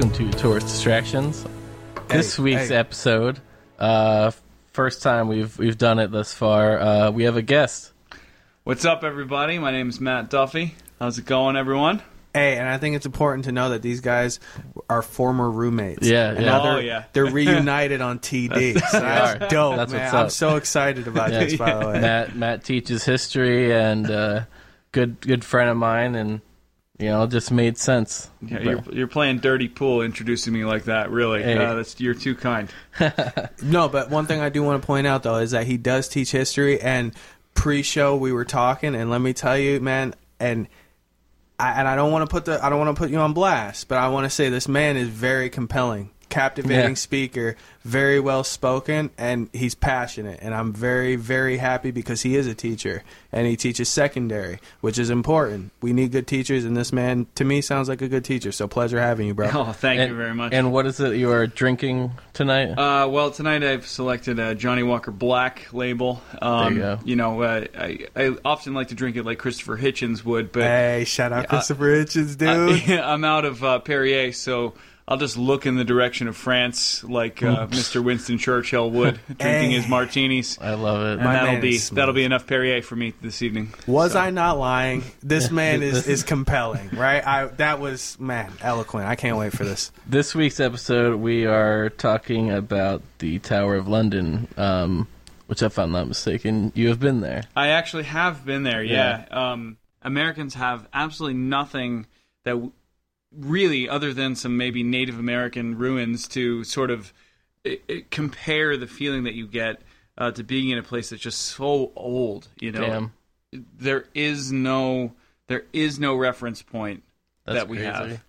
Welcome to Tourist Distractions. This Hey, week's hey. episode, uh, first time we've we've done it thus far. Uh, we have a guest. What's up, everybody? My name is Matt Duffy. How's it going, everyone? Hey, and I think it's important to know that these guys are former roommates. Yeah, and yeah. Oh, they're, yeah. they're reunited on TD. So that's are. dope, That's man. what's I'm so excited about Yeah. this. By the way, Matt Matt teaches history and uh, good good friend of mine, and you know it just made sense. Yeah, you're, you're playing dirty pool, introducing me like that. Really, Hey. uh, that's you're too kind. no, but one thing I do want to point out though is that he does teach history. And pre-show we were talking, and let me tell you, man, and. I, and I don't want to put the I don't want to put you on blast, but I want to say this man is very compelling, captivating Yeah. speaker, very well spoken, and he's passionate. And I'm very very happy because he is a teacher and he teaches secondary, which is important. We need good teachers, and this man to me sounds like a good teacher. So pleasure having you, bro. Oh, thank and, you very much. And what is it you are drinking tonight? uh, well, tonight I've selected a Johnnie Walker Black label. Um, There you go. You know, uh, I, I often like to drink it like Christopher Hitchens would, but Hey, shout out Christopher Hitchens, dude. I, am out of uh, Perrier, so I'll just look in the direction of France, like uh, Mr. Winston Churchill would, drinking his martinis. I love it. And My that'll man be is that'll be enough Perrier for me this evening. Was I not lying? This man is, is compelling, right? I that was man eloquent. I can't wait for this. This week's episode, we are talking about the Tower of London, um, which, if I'm not mistaken, you have been there. I actually have been there. Yeah. Um, Americans have absolutely nothing that w- really, other than some maybe Native American ruins, to sort of i i compare the feeling that you get uh, to being in a place that's just so old. You know, Damn, there is no there is no reference point that's that we crazy. have.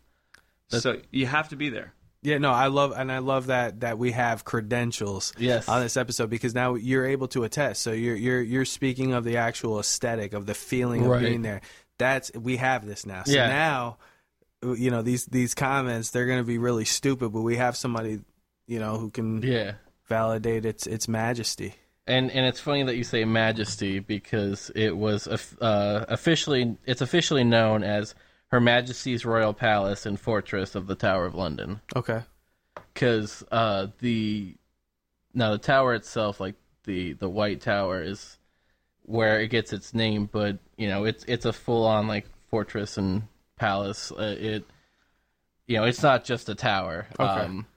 So you have to be there. Yeah, no, I love and I love that that we have credentials Yes. on this episode because now you're able to attest. So you're you're you're speaking of the actual aesthetic of the feeling of Right. being there. That's we have this now. So Yeah. now, you know these these comments they're going to be really stupid, but we have somebody you know who can Yeah. validate its its majesty. And and it's funny that you say Majesty because it was uh, officially it's officially known as Her Majesty's Royal Palace and Fortress of the Tower of London. Okay. Because uh, the now the tower itself, like the the White Tower, is where it gets its name, but you know it's it's a full on like fortress and palace. Uh, it you know it's not just a tower. Okay. Um,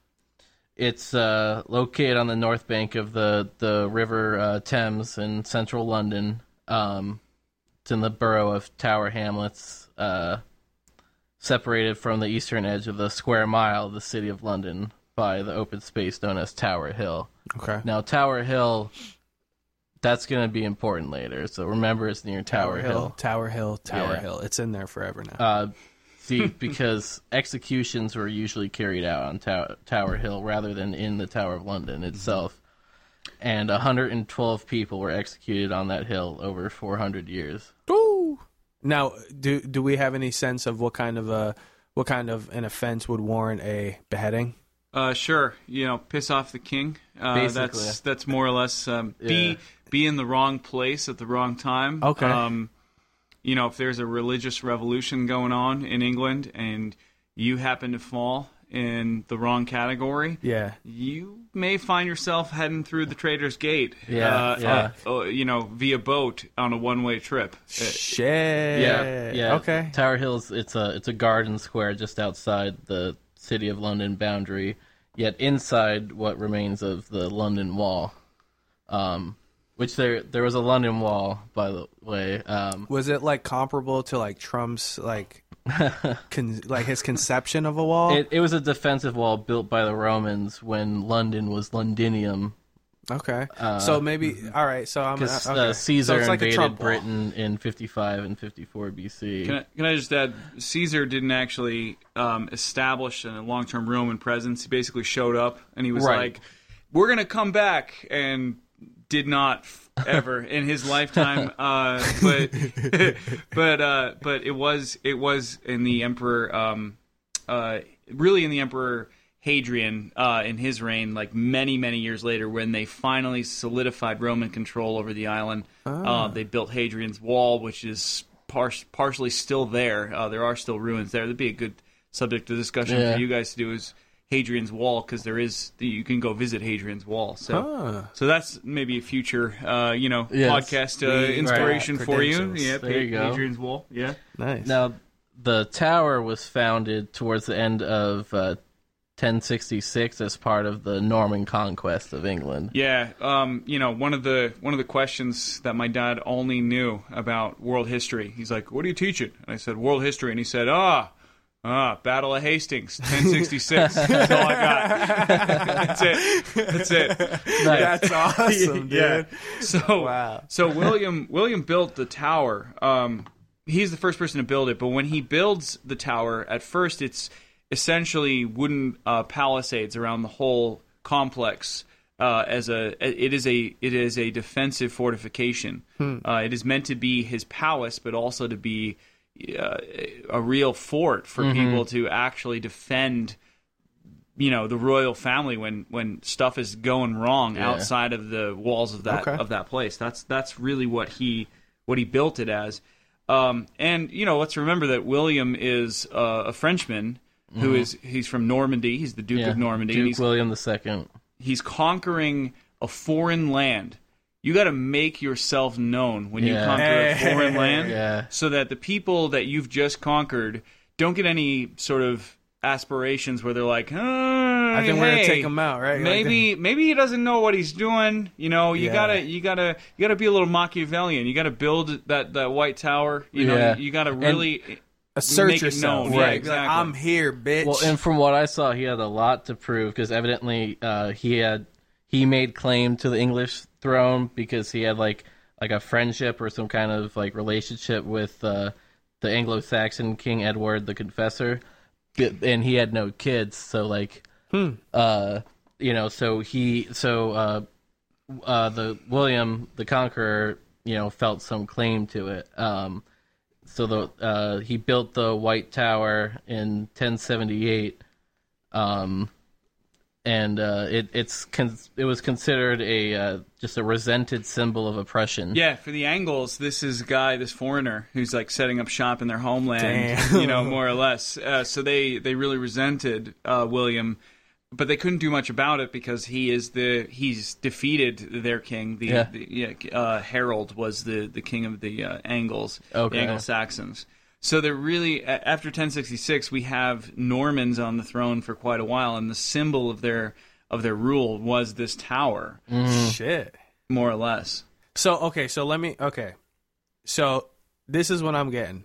it's uh, located on the north bank of the the River uh, Thames in central London. Um, it's in the borough of Tower Hamlets, uh, separated from the eastern edge of the square mile of the city of London by the open space known as Tower Hill. Okay. Now, Tower Hill, that's going to be important later. So remember, it's near Tower, Hill. Tower Hill, Tower Yeah. Hill. It's in there forever now. Uh, see, because executions were usually carried out on Tow- Tower Hill rather than in the Tower of London itself. And 112 people were executed on that hill over 400 years. Ooh. Now, do do we have any sense of what kind of a what kind of an offense would warrant a beheading? Uh, sure. You know, piss off the king. Uh, Basically. that's that's more or less um, Yeah. be be in the wrong place at the wrong time. Okay. Um, you know, if there's a religious revolution going on in England and you happen to fall in the wrong category, Yeah. you may find yourself heading through the Traitors' Gate. Yeah, uh, yeah. uh, uh, you know, via boat on a one-way trip. Uh, Shit. yeah. Okay. Tower Hill's it's a it's a garden square just outside the city of London boundary, yet inside what remains of the London Wall. Um, which there there was a London Wall, by the way. Um, Was it like comparable to like Trump's like con- like his conception of a wall? it it was a defensive wall built by the Romans when London was Londinium, okay. so maybe all right. So I'm because uh, okay. uh, Caesar so it's like a invaded Trump wall. Britain in 55 and 54 BC. Can I, can I just add, Caesar didn't actually um, establish a long-term Roman presence. He basically showed up and he was Right. like, "We're gonna come back," and did not ever in his lifetime. Uh, but but uh, but it was it was in the emperor, um, uh, really in the emperor. Hadrian, uh, in his reign, like many, many years later, when they finally solidified Roman control over the island, uh, they built Hadrian's Wall, which is par- partially still there. Uh, there are still ruins there. That'd be a good subject of discussion Yeah. for you guys to do is Hadrian's Wall because there is you can go visit Hadrian's Wall. So Huh. so that's maybe a future uh, you know Yes. podcast uh, We- inspiration right. for you. Yeah, There you go. Hadrian's Wall. Yeah. Nice. Now, the tower was founded towards the end of uh, 1066 as part of the Norman conquest of England. Yeah, um, you know, one of the one of the questions that my dad only knew about world history. He's like, "What do you teach it?" And I said, "World history." And he said, "Ah, ah, Battle of Hastings, 1066." That's all I got. That's it. That's it. That's awesome, dude. Yeah. So, Wow. so William William built the tower. Um, he's the first person to build it, but when he builds the tower, at first it's essentially wooden uh, palisades around the whole complex. Uh, as a, it is a it is a defensive fortification. Uh, it is meant to be his palace, but also to be uh, a real fort for people to actually defend you know the royal family when when stuff is going wrong Yeah. outside of the walls of that Okay. of that place. That's that's really what he what he built it as. Um, and you know let's remember that william is uh, a frenchman who is he's from normandy. He's the duke Yeah, of normandy Duke he's William second. he's conquering a foreign land you got to make yourself known when you Yeah. conquer a foreign land Yeah. so that the people that you've just conquered don't get any sort of aspirations where they're like, oh, I think we're gonna take him out, right? Like Maybe maybe he doesn't know what he's doing. You know, you Yeah. gotta you gotta you gotta be a little Machiavellian. You gotta build that that white tower. You know, Yeah. you, gotta really assert make it yourself. known. Yeah, Yeah, Be like, exactly. I'm here, bitch. Well, and from what I saw, he had a lot to prove because evidently uh, he had he made claim to the English throne because he had like like a friendship or some kind of like relationship with uh, the Anglo-Saxon King Edward the Confessor, and he had no kids, so like, uh, you know, so he so uh, uh, the William the Conqueror, you know, felt some claim to it. Um, so the uh, he built the White Tower in 1078, um, and uh, it it's con- it was considered a uh, just a resented symbol of oppression. Yeah, for the Angles, this is a guy, this foreigner, who's like setting up shop in their homeland, Damn. you know, more or less. Uh, so they they really resented uh, William, but they couldn't do much about it because he is the he's defeated their king. The, Yeah. the yeah, uh, Harold was the the king of the uh, Angles, Okay. the Anglo Saxons. So they're really after 1066, we have Normans on the throne for quite a while, and the symbol of their of their rule was this tower, mm-hmm. Shit. more or less. So okay, so let me okay. So this is what I'm getting.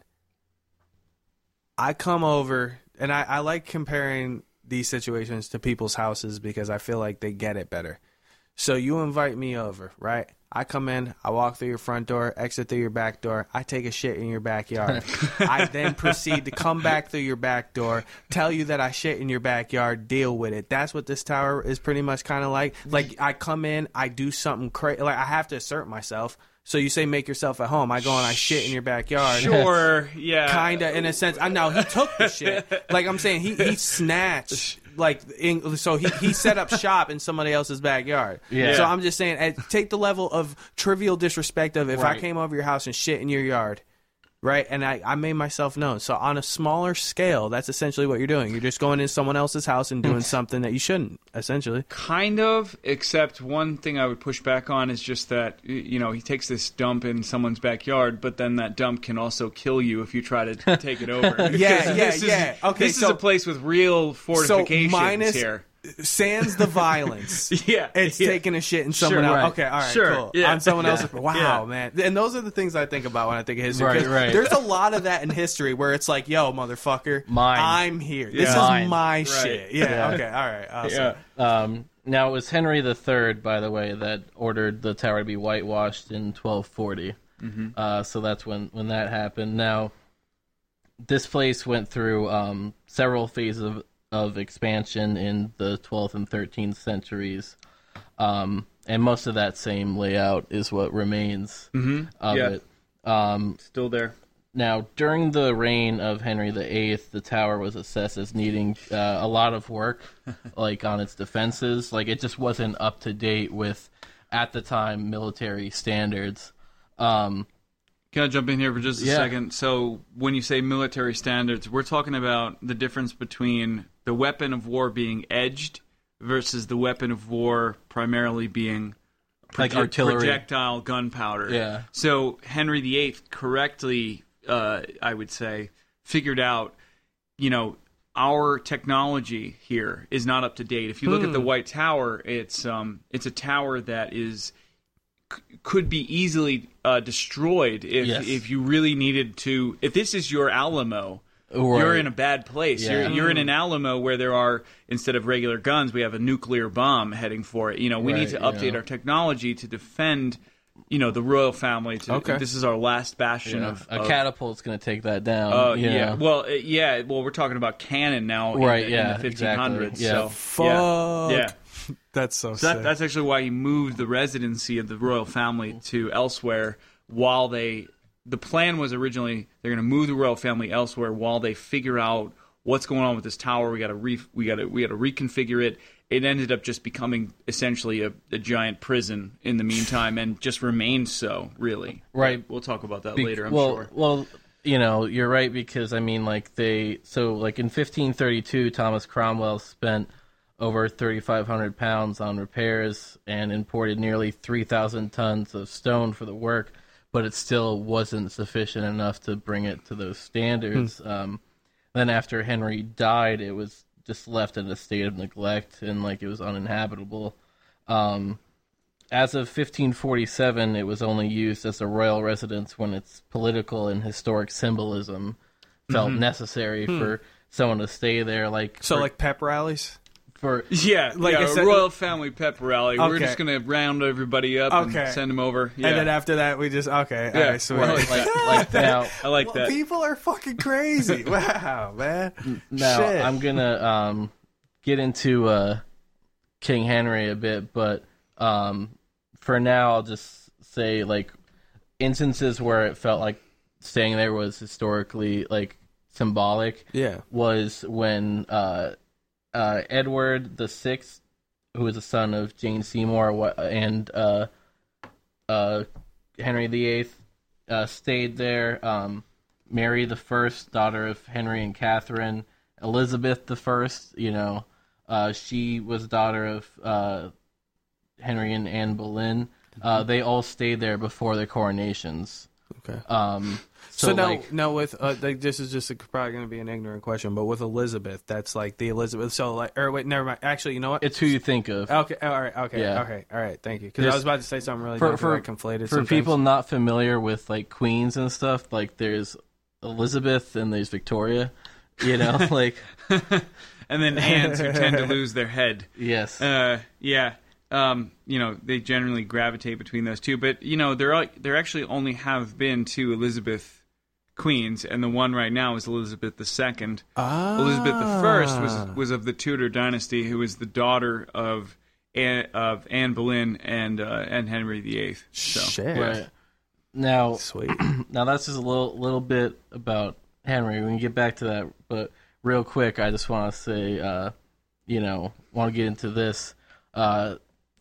I come over and I, I like comparing these situations to people's houses because I feel like they get it better. So you invite me over, right? I come in, I walk through your front door, exit through your back door, I take a shit in your backyard. I then proceed to come back through your back door, tell you that I shit in your backyard, deal with it. That's what this tower is pretty much kind of like. Like I come in, I do something crazy, like I have to assert myself. So you say make yourself at home. I go and I shit in your backyard. Sure, yeah, Kinda in a sense. I know he took the shit. Like I'm saying, he he snatched like in, so he he set up shop in somebody else's backyard. Yeah. So I'm just saying, take the level of trivial disrespect of if I came over your house and shit in your yard, right? And I I made myself known. So on a smaller scale, that's essentially what you're doing. You're just going in someone else's house and doing hmm. something that you shouldn't. Essentially, Kind of, except one thing I would push back on is just that you know he takes this dump in someone's backyard, but then that dump can also kill you if you try to take it over. Yeah, yeah, this is- yeah. Okay, this so- is a place with real fortifications minus- here. Sans the violence. Yeah, It's yeah. taking a shit in someone Sure, else. right. Okay, all right, Sure, cool. yeah, On someone yeah, else's. Wow, yeah. man. And those are the things I think about when I think of history. Right, right. There's a lot of that in history where it's like, yo, motherfucker, Mine. I'm here. This is Mine. my Right. shit. Yeah. Okay. All right. Awesome. Yeah. Um, now it was Henry III, by the way, that ordered the tower to be whitewashed in 1240. Uh, so that's when when that happened. Now, this place went through um, several phases of, of expansion in the 12th and 13th centuries, um, and most of that same layout is what remains of Yeah. it. Um, Still there. now, during the reign of Henry VIII, the tower was assessed as needing uh, a lot of work, like on its defenses. Like it just wasn't up to date with, at the time, military standards. Um, Can I jump in here for just a Yeah. second? So, when you say military standards, we're talking about the difference between the weapon of war being edged versus the weapon of war primarily being Like artillery. projectile gunpowder. Yeah. So Henry VIII correctly, uh, I would say, figured out, you know, our technology here is not up to date. If you look at Hmm. the White Tower, it's um, it's a tower that is c- could be easily uh, destroyed if Yes. if you really needed to. If this is your Alamo. Right. You're in a bad place. Yeah. You're, you're in an Alamo where there are instead of regular guns, we have a nuclear bomb heading for it. You know, we need to update yeah. our technology to defend, you know, the royal family. To, Okay. This is our last bastion Yeah. of a of- catapult's going to take that down. Oh you yeah. know? Well, uh, yeah. Well, we're talking about cannon now, in Right, the, yeah, in the 1500s. exactly, yeah. So Fuck. yeah, yeah. That's so, So that, that's actually why he moved the residency of the royal family to elsewhere while they. The plan was originally they're going to move the royal family elsewhere while they figure out what's going on with this tower. We got to re, we got to we got to reconfigure it. It ended up just becoming essentially a, a giant prison in the meantime, and just remained so. Really, Right. We'll talk about that Be- later. I'm well, sure. Well, you know, you're right because I mean, like they so like in 1532, Thomas Cromwell spent over 3,500 pounds on repairs and imported nearly 3,000 tons of stone for the work, but it still wasn't sufficient enough to bring it to those standards. Um, then after Henry died, it was just left in a state of neglect and like it was uninhabitable. Um, as of 1547, it was only used as a royal residence when its political and historic symbolism felt necessary for someone to stay there. Like so for, like pep rallies. For Yeah, Like yeah, I a said- royal family pep rally. We're just gonna round everybody up Okay. and send them over. Yeah, And then after that, we just okay. Yeah. All right, sweet. Well, like, like now. I like Well, that. people are fucking crazy. wow, man. Now Shit. I'm gonna um, get into uh, King Henry a bit, but um, for now I'll just say like instances where it felt like staying there was historically like symbolic. Yeah. was when uh, uh, Edward the Sixth, who was the son of Jane Seymour, and uh, uh, Henry the Eighth, uh, stayed there. Um, Mary the First, daughter of Henry and Catherine, Elizabeth the First, you know, uh, she was daughter of uh, Henry and Anne Boleyn. Uh, they all stayed there before their coronations. Okay. Um, So, so, now, like, now with uh, like, this is just a, probably going to be an ignorant question, but with Elizabeth, that's like the Elizabeth. So like, or wait, never mind. Actually, you know what? it's who you think of. Okay. All right. Okay. Yeah. Okay. All right. Thank you. Because I was about to say something really for- for- conflated. for sometimes. people not familiar with like queens and stuff like there's elizabeth and there's victoria you know like and then ants who tend to lose their head. yes Uh, yeah. Um, you know, they generally gravitate between those two, but you know, there are, there actually only have been two Elizabeth queens, and the one right now is Elizabeth II. ah. Elizabeth I was was of the Tudor dynasty, who was the daughter of Anne, of Anne Boleyn and uh, and Henry VIII. So, Shit. right now Sweet. now that's just a little little bit about henry we can get back to that but real quick i just want to say uh you know want to get into this uh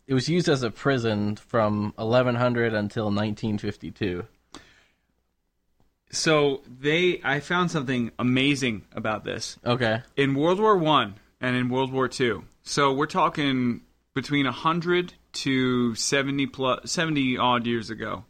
it was used as a prison from 1100 until 1952 so they, I found something amazing about this. okay in World War One and in World War Two. So we're talking between hundred to seventy plus seventy odd years ago.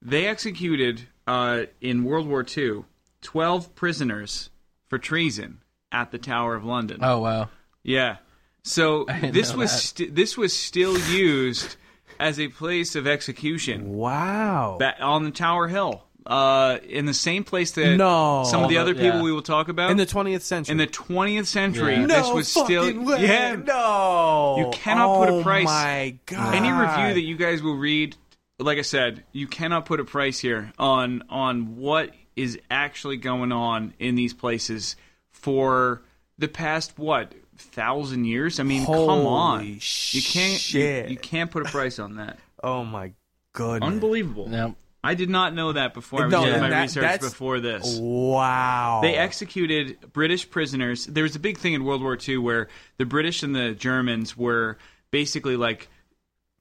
They executed uh, in World War Two twelve prisoners for treason at the Tower of London. oh wow Yeah. So this was st- this was still used as a place of execution wow. ba- on the Tower Hill, uh, in the same place that No. some of the other people Yeah. we will talk about in the 20th century. in the 20th century, Yeah. this no was still way. yeah. No. You cannot put a Oh price- my god. Any review that you guys will read, like I said, you cannot put a price here on on what is actually going on in these places for the past what thousand years. I mean, come on, Holy you can't you, you can't put a price on that. Oh my goodness. Unbelievable. now I did not know that before I was No, doing my that- research before this. Wow. They executed British prisoners. There was a big thing in World War II where the British and the Germans were basically like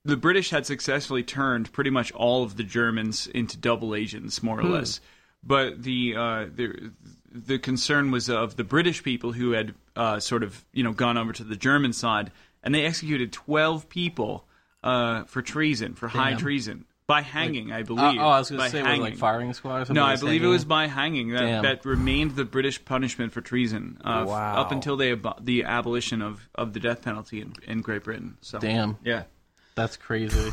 the British had successfully turned pretty much all of the Germans into double agents, more or less. But the uh, the the concern was of the British people who had uh, sort of you know gone over to the German side, and they executed twelve people uh, for treason, for high treason, by hanging, I Uh, believe. oh, I was going to say, was like firing squad or something? No, I Just believe it was by hanging. That, Damn. that remained the British punishment for treason uh, f- up until they abo- the abolition of, of the death penalty in, in Great Britain. So Damn, yeah, that's crazy.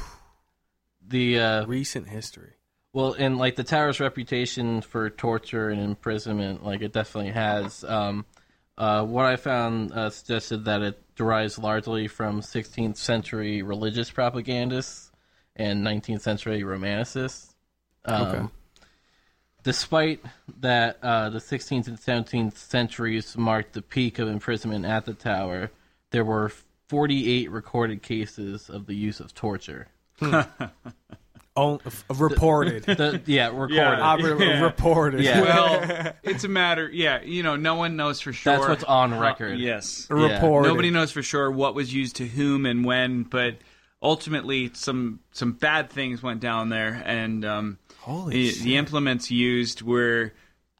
The uh, Recent history. Well, and like the tower's reputation for torture and imprisonment, like it definitely has. Um, uh, what I found uh, suggested that it derives largely from 16th century religious propagandists and 19th century romanticists. Um, Okay. Despite that, uh, the 16th and 17th centuries marked the peak of imprisonment at the tower. There were 48 recorded cases of the use of torture. Oh, f- reported. The, yeah, recorded. Yeah. I re- Yeah. reported. Yeah. well, it's a matter. Yeah, you know, no one knows for sure. That's what's on how- record. yes, reported. nobody knows for sure what was used to whom and when, but ultimately, some some bad things went down there, and um, Holy the, the implements used were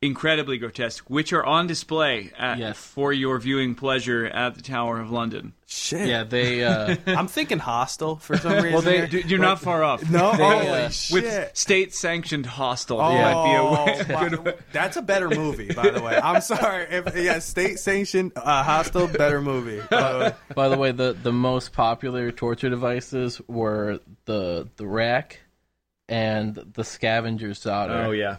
incredibly grotesque, which are on display at, Yes. for your viewing pleasure at the Tower of London. Shit. Yeah, they. Uh, I'm thinking Hostel for some reason. they- here. You're not far off. no, holy uh, shit. With state-sanctioned hostel, Oh, might be a way. wow. that's a better movie, by the way. I'm sorry. If, yeah, state sanctioned, uh, Hostel, better movie. Uh, by the way, the the most popular torture devices were the the rack and the scavenger's daughter. Oh yeah.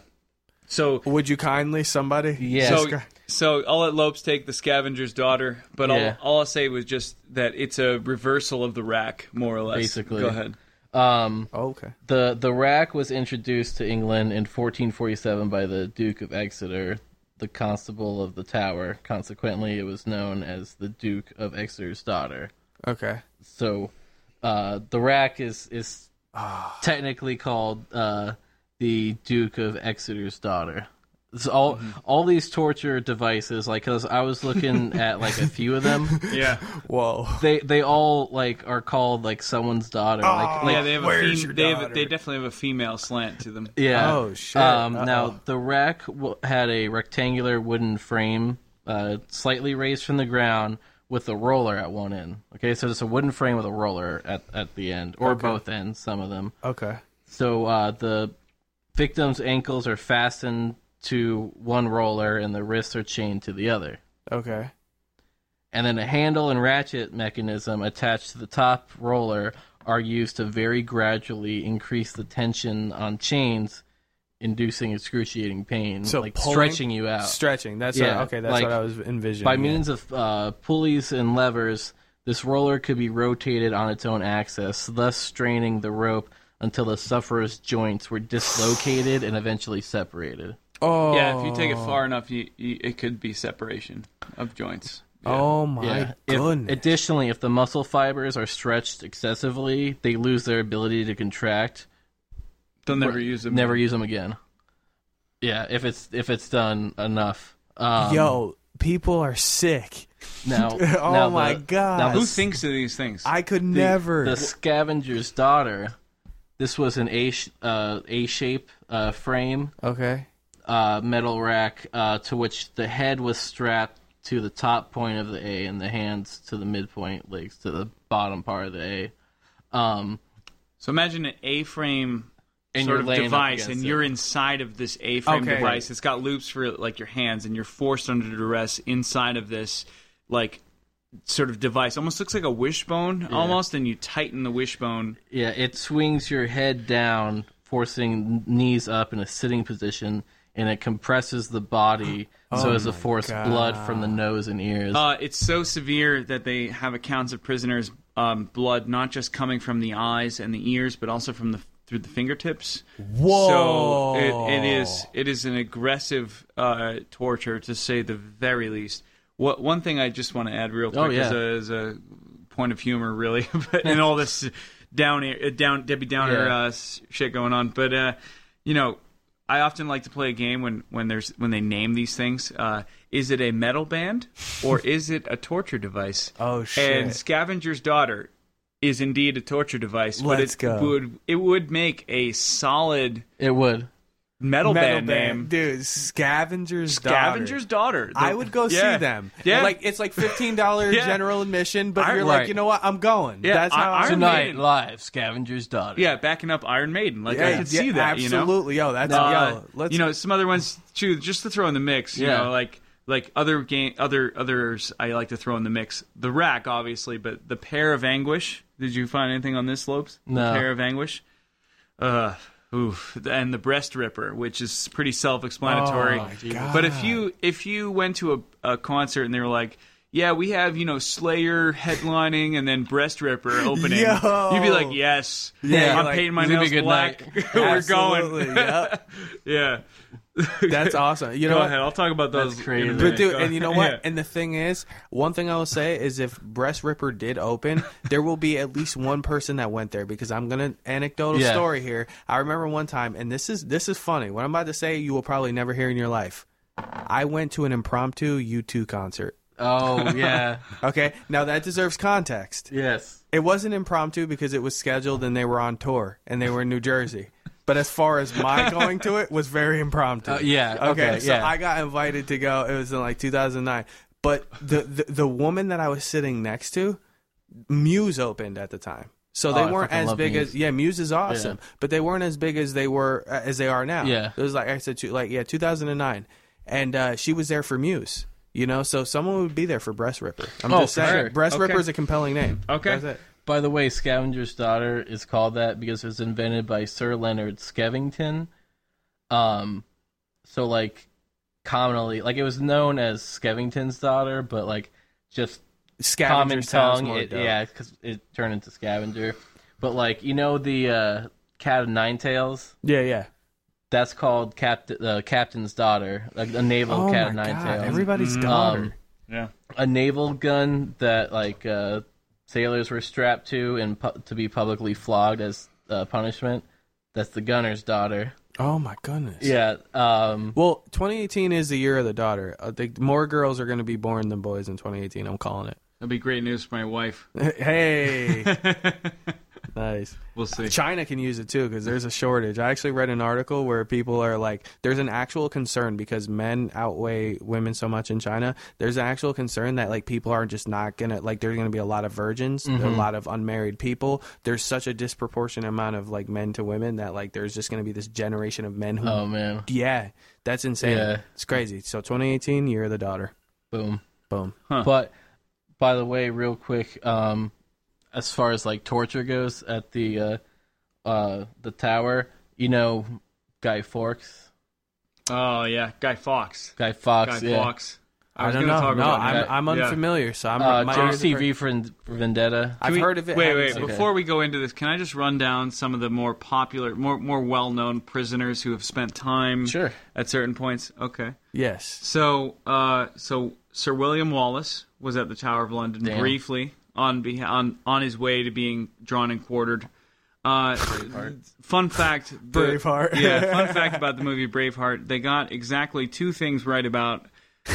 So would you kindly, somebody? Yeah. so so I'll let Lopes take the scavenger's daughter, but Yeah. all all I'll say was just that it's a reversal of the rack, more or less. Basically. Go ahead. Um, Oh, okay. the the rack was introduced to England in 1447 by the Duke of Exeter, the Constable of the Tower. Consequently, it was known as the Duke of Exeter's daughter. Okay. So, uh, the rack is is Ah. technically called uh, the Duke of Exeter's daughter. So all Mm-hmm. all these torture devices, like, cause I was looking at like a few of them. Yeah. Whoa. They they all like are called like someone's daughter. Like, Oh, like yeah, they have a fem- your they, have, they definitely have a female slant to them. yeah. Oh, shit. Um, Uh-oh. now the rack w- had a rectangular wooden frame, uh, slightly raised from the ground, with a roller at one end. Okay, so it's a wooden frame with a roller at at the end, or Okay. both ends. Some of them. Okay. So uh, the victim's ankles are fastened to one roller, and the wrists are chained to the other. Okay. And then a handle and ratchet mechanism attached to the top roller are used to very gradually increase the tension on chains, inducing excruciating pain, So like pulling- stretching you out. Stretching. That's Yeah, what, okay. That's like, what I was envisioning. By yeah. means of uh, pulleys and levers, this roller could be rotated on its own axis, thus straining the rope until the sufferer's joints were dislocated and eventually separated. Oh. Yeah, if you take it far enough, you, you, it could be separation of joints. Yeah. Oh my Yeah. If- goodness. additionally, if the muscle fibers are stretched excessively, they lose their ability to contract. They'll never use them. Never use them again. Yeah, if it's if it's done enough. Um, Yo, people are sick. now, Oh now my the- God. now Who thinks of these things? I could never. the scavenger's daughter. This was an A uh, A shape uh, frame okay. uh, metal rack uh, to which the head was strapped to the top point of the A and the hands to the midpoint, legs to the bottom part of the A. Um, so imagine an A-frame And sort of device, and it. you're inside of this A-frame Okay. device. It's got loops for like your hands, and you're forced under duress inside of this like sort of device. Almost looks like a wishbone, almost, and you tighten the wishbone. yeah, it swings your head down, forcing knees up in a sitting position, and it compresses the body so as to force blood from the nose and ears. Uh, it's so severe that they have accounts of prisoners' um, blood not just coming from the eyes and the ears, but also from the through the fingertips. Whoa. So it, it is it is an aggressive uh, torture to say the very least. What one thing I just want to add real quick Oh, yeah. as, a, as a point of humor, really, but in all this down uh, down Debbie Downer Yeah. uh, shit going on. But uh, you know, I often like to play a game when when there's when they name these things. Uh, is it a metal band or is it a torture device? Oh, shit. And Scavenger's daughter is indeed a torture device. but Let's it go. would it would make a solid It would. Metal, Metal band, band, name. dude. Scavenger's Daughter. Scavenger's daughter. The- I would go yeah. see them. Yeah, like it's like fifteen dollars Yeah. general admission, but I- you're like, Right. you know what? I'm going. Yeah, That's how I- I, Iron Tonight, Maiden. live, Scavenger's Daughter. yeah, backing up Iron Maiden. Like I could yeah, see that. You know, Absolutely, yo, that's Uh, yo. Let's you know some other ones too, just to throw in the mix. You Yeah. know, like like other game, other others I like to throw in the mix. The Rack, obviously, but the Pair of Anguish. Did you find anything on this slopes? No. The Pair of Anguish. Uh, oof, and the Breast Ripper, which is pretty self-explanatory. Oh. But if you if you went to a, a concert and they were like. Yeah, we have you know Slayer headlining and then Breast Ripper opening. Yo. You'd be like, yes, Yeah, I'm you're like, painting my "This is nails be a good black. We're going. yep. yeah. That's awesome. You know Go what? ahead. I'll talk about those. That's crazy. But dude, and you know what? Yeah. And the thing is, one thing I will say is if Breast Ripper did open, there will be at least one person that went there because I'm gonna anecdotal Yeah. story here. I remember one time, and this is this is funny. What I'm about to say, you will probably never hear in your life. I went to an impromptu U2 concert. Oh, yeah. Okay, now that deserves context. yes. It wasn't impromptu because it was scheduled and they were on tour and they were in New Jersey. But as far as my going to it was very impromptu. Uh, yeah, Okay. okay, so yeah. I got invited to go. It was in like 2009. But the, the the woman that I was sitting next to, Muse opened at the time. So they Oh, weren't as big Muse. as yeah, Muse is awesome, but they weren't as big as they were uh, as they are now. Yeah. it was like I said, like yeah, 2009, and uh, she was there for Muse. You know, so someone would be there for Breast Ripper. I'm Oh, just saying, sure. Breast Okay. Ripper is a compelling name. Okay. That's it. By the way, Scavenger's Daughter is called that because it was invented by Sir Leonard Skevington. Um, so like commonly, like it was known as Skevington's daughter, but like just Scavenger common tongue, it, yeah, because it turned into Scavenger. But like you know the uh, cat of nine tails, yeah, yeah. that's called Cap- the captain's daughter, like a naval Oh cat of nine god, tails. everybody's Um, daughter. Yeah. a naval gun that like uh, sailors were strapped to and pu- to be publicly flogged as uh, punishment. That's the gunner's daughter. oh my goodness. Yeah. Um, Well, 2018 is the year of the daughter. I think more girls are going to be born than boys in 2018. I'm calling it. That'd be great news for my wife. hey, nice. We'll see. China can use it too because there's a shortage. I actually read an article where people are like, there's an actual concern because men outweigh women so much in China. There's an actual concern that like people are just not gonna like. There's gonna be a lot of virgins, a lot of unmarried people. There's such a disproportionate amount of like men to women that like there's just gonna be this generation of men who. oh man. Yeah, that's insane. Yeah. It's crazy. So 2018, year of the daughter. Boom. Boom. But by the way, real quick, um, as far as like torture goes at the uh, uh, the tower, you know, Guy Fawkes, Oh yeah, Guy Fawkes. Guy Fawkes, Guy yeah. Fawkes. I, was don't gonna know. Talk no, about I'm. I'm Yeah. unfamiliar. So I'm. Uh, my ears are- JCV for, for Vendetta. I've we- heard of it. Wait, wait. seen it. Before we go into this, can I just run down some of the more popular, more more well-known prisoners who have spent time Sure. at certain points? Okay. Yes. So, uh, so Sir William Wallace was at the Tower of London Damn. briefly on beha- on on his way to being drawn and quartered. Uh, fun fact, the- Braveheart. yeah, fun fact about the movie Braveheart. They got exactly two things right about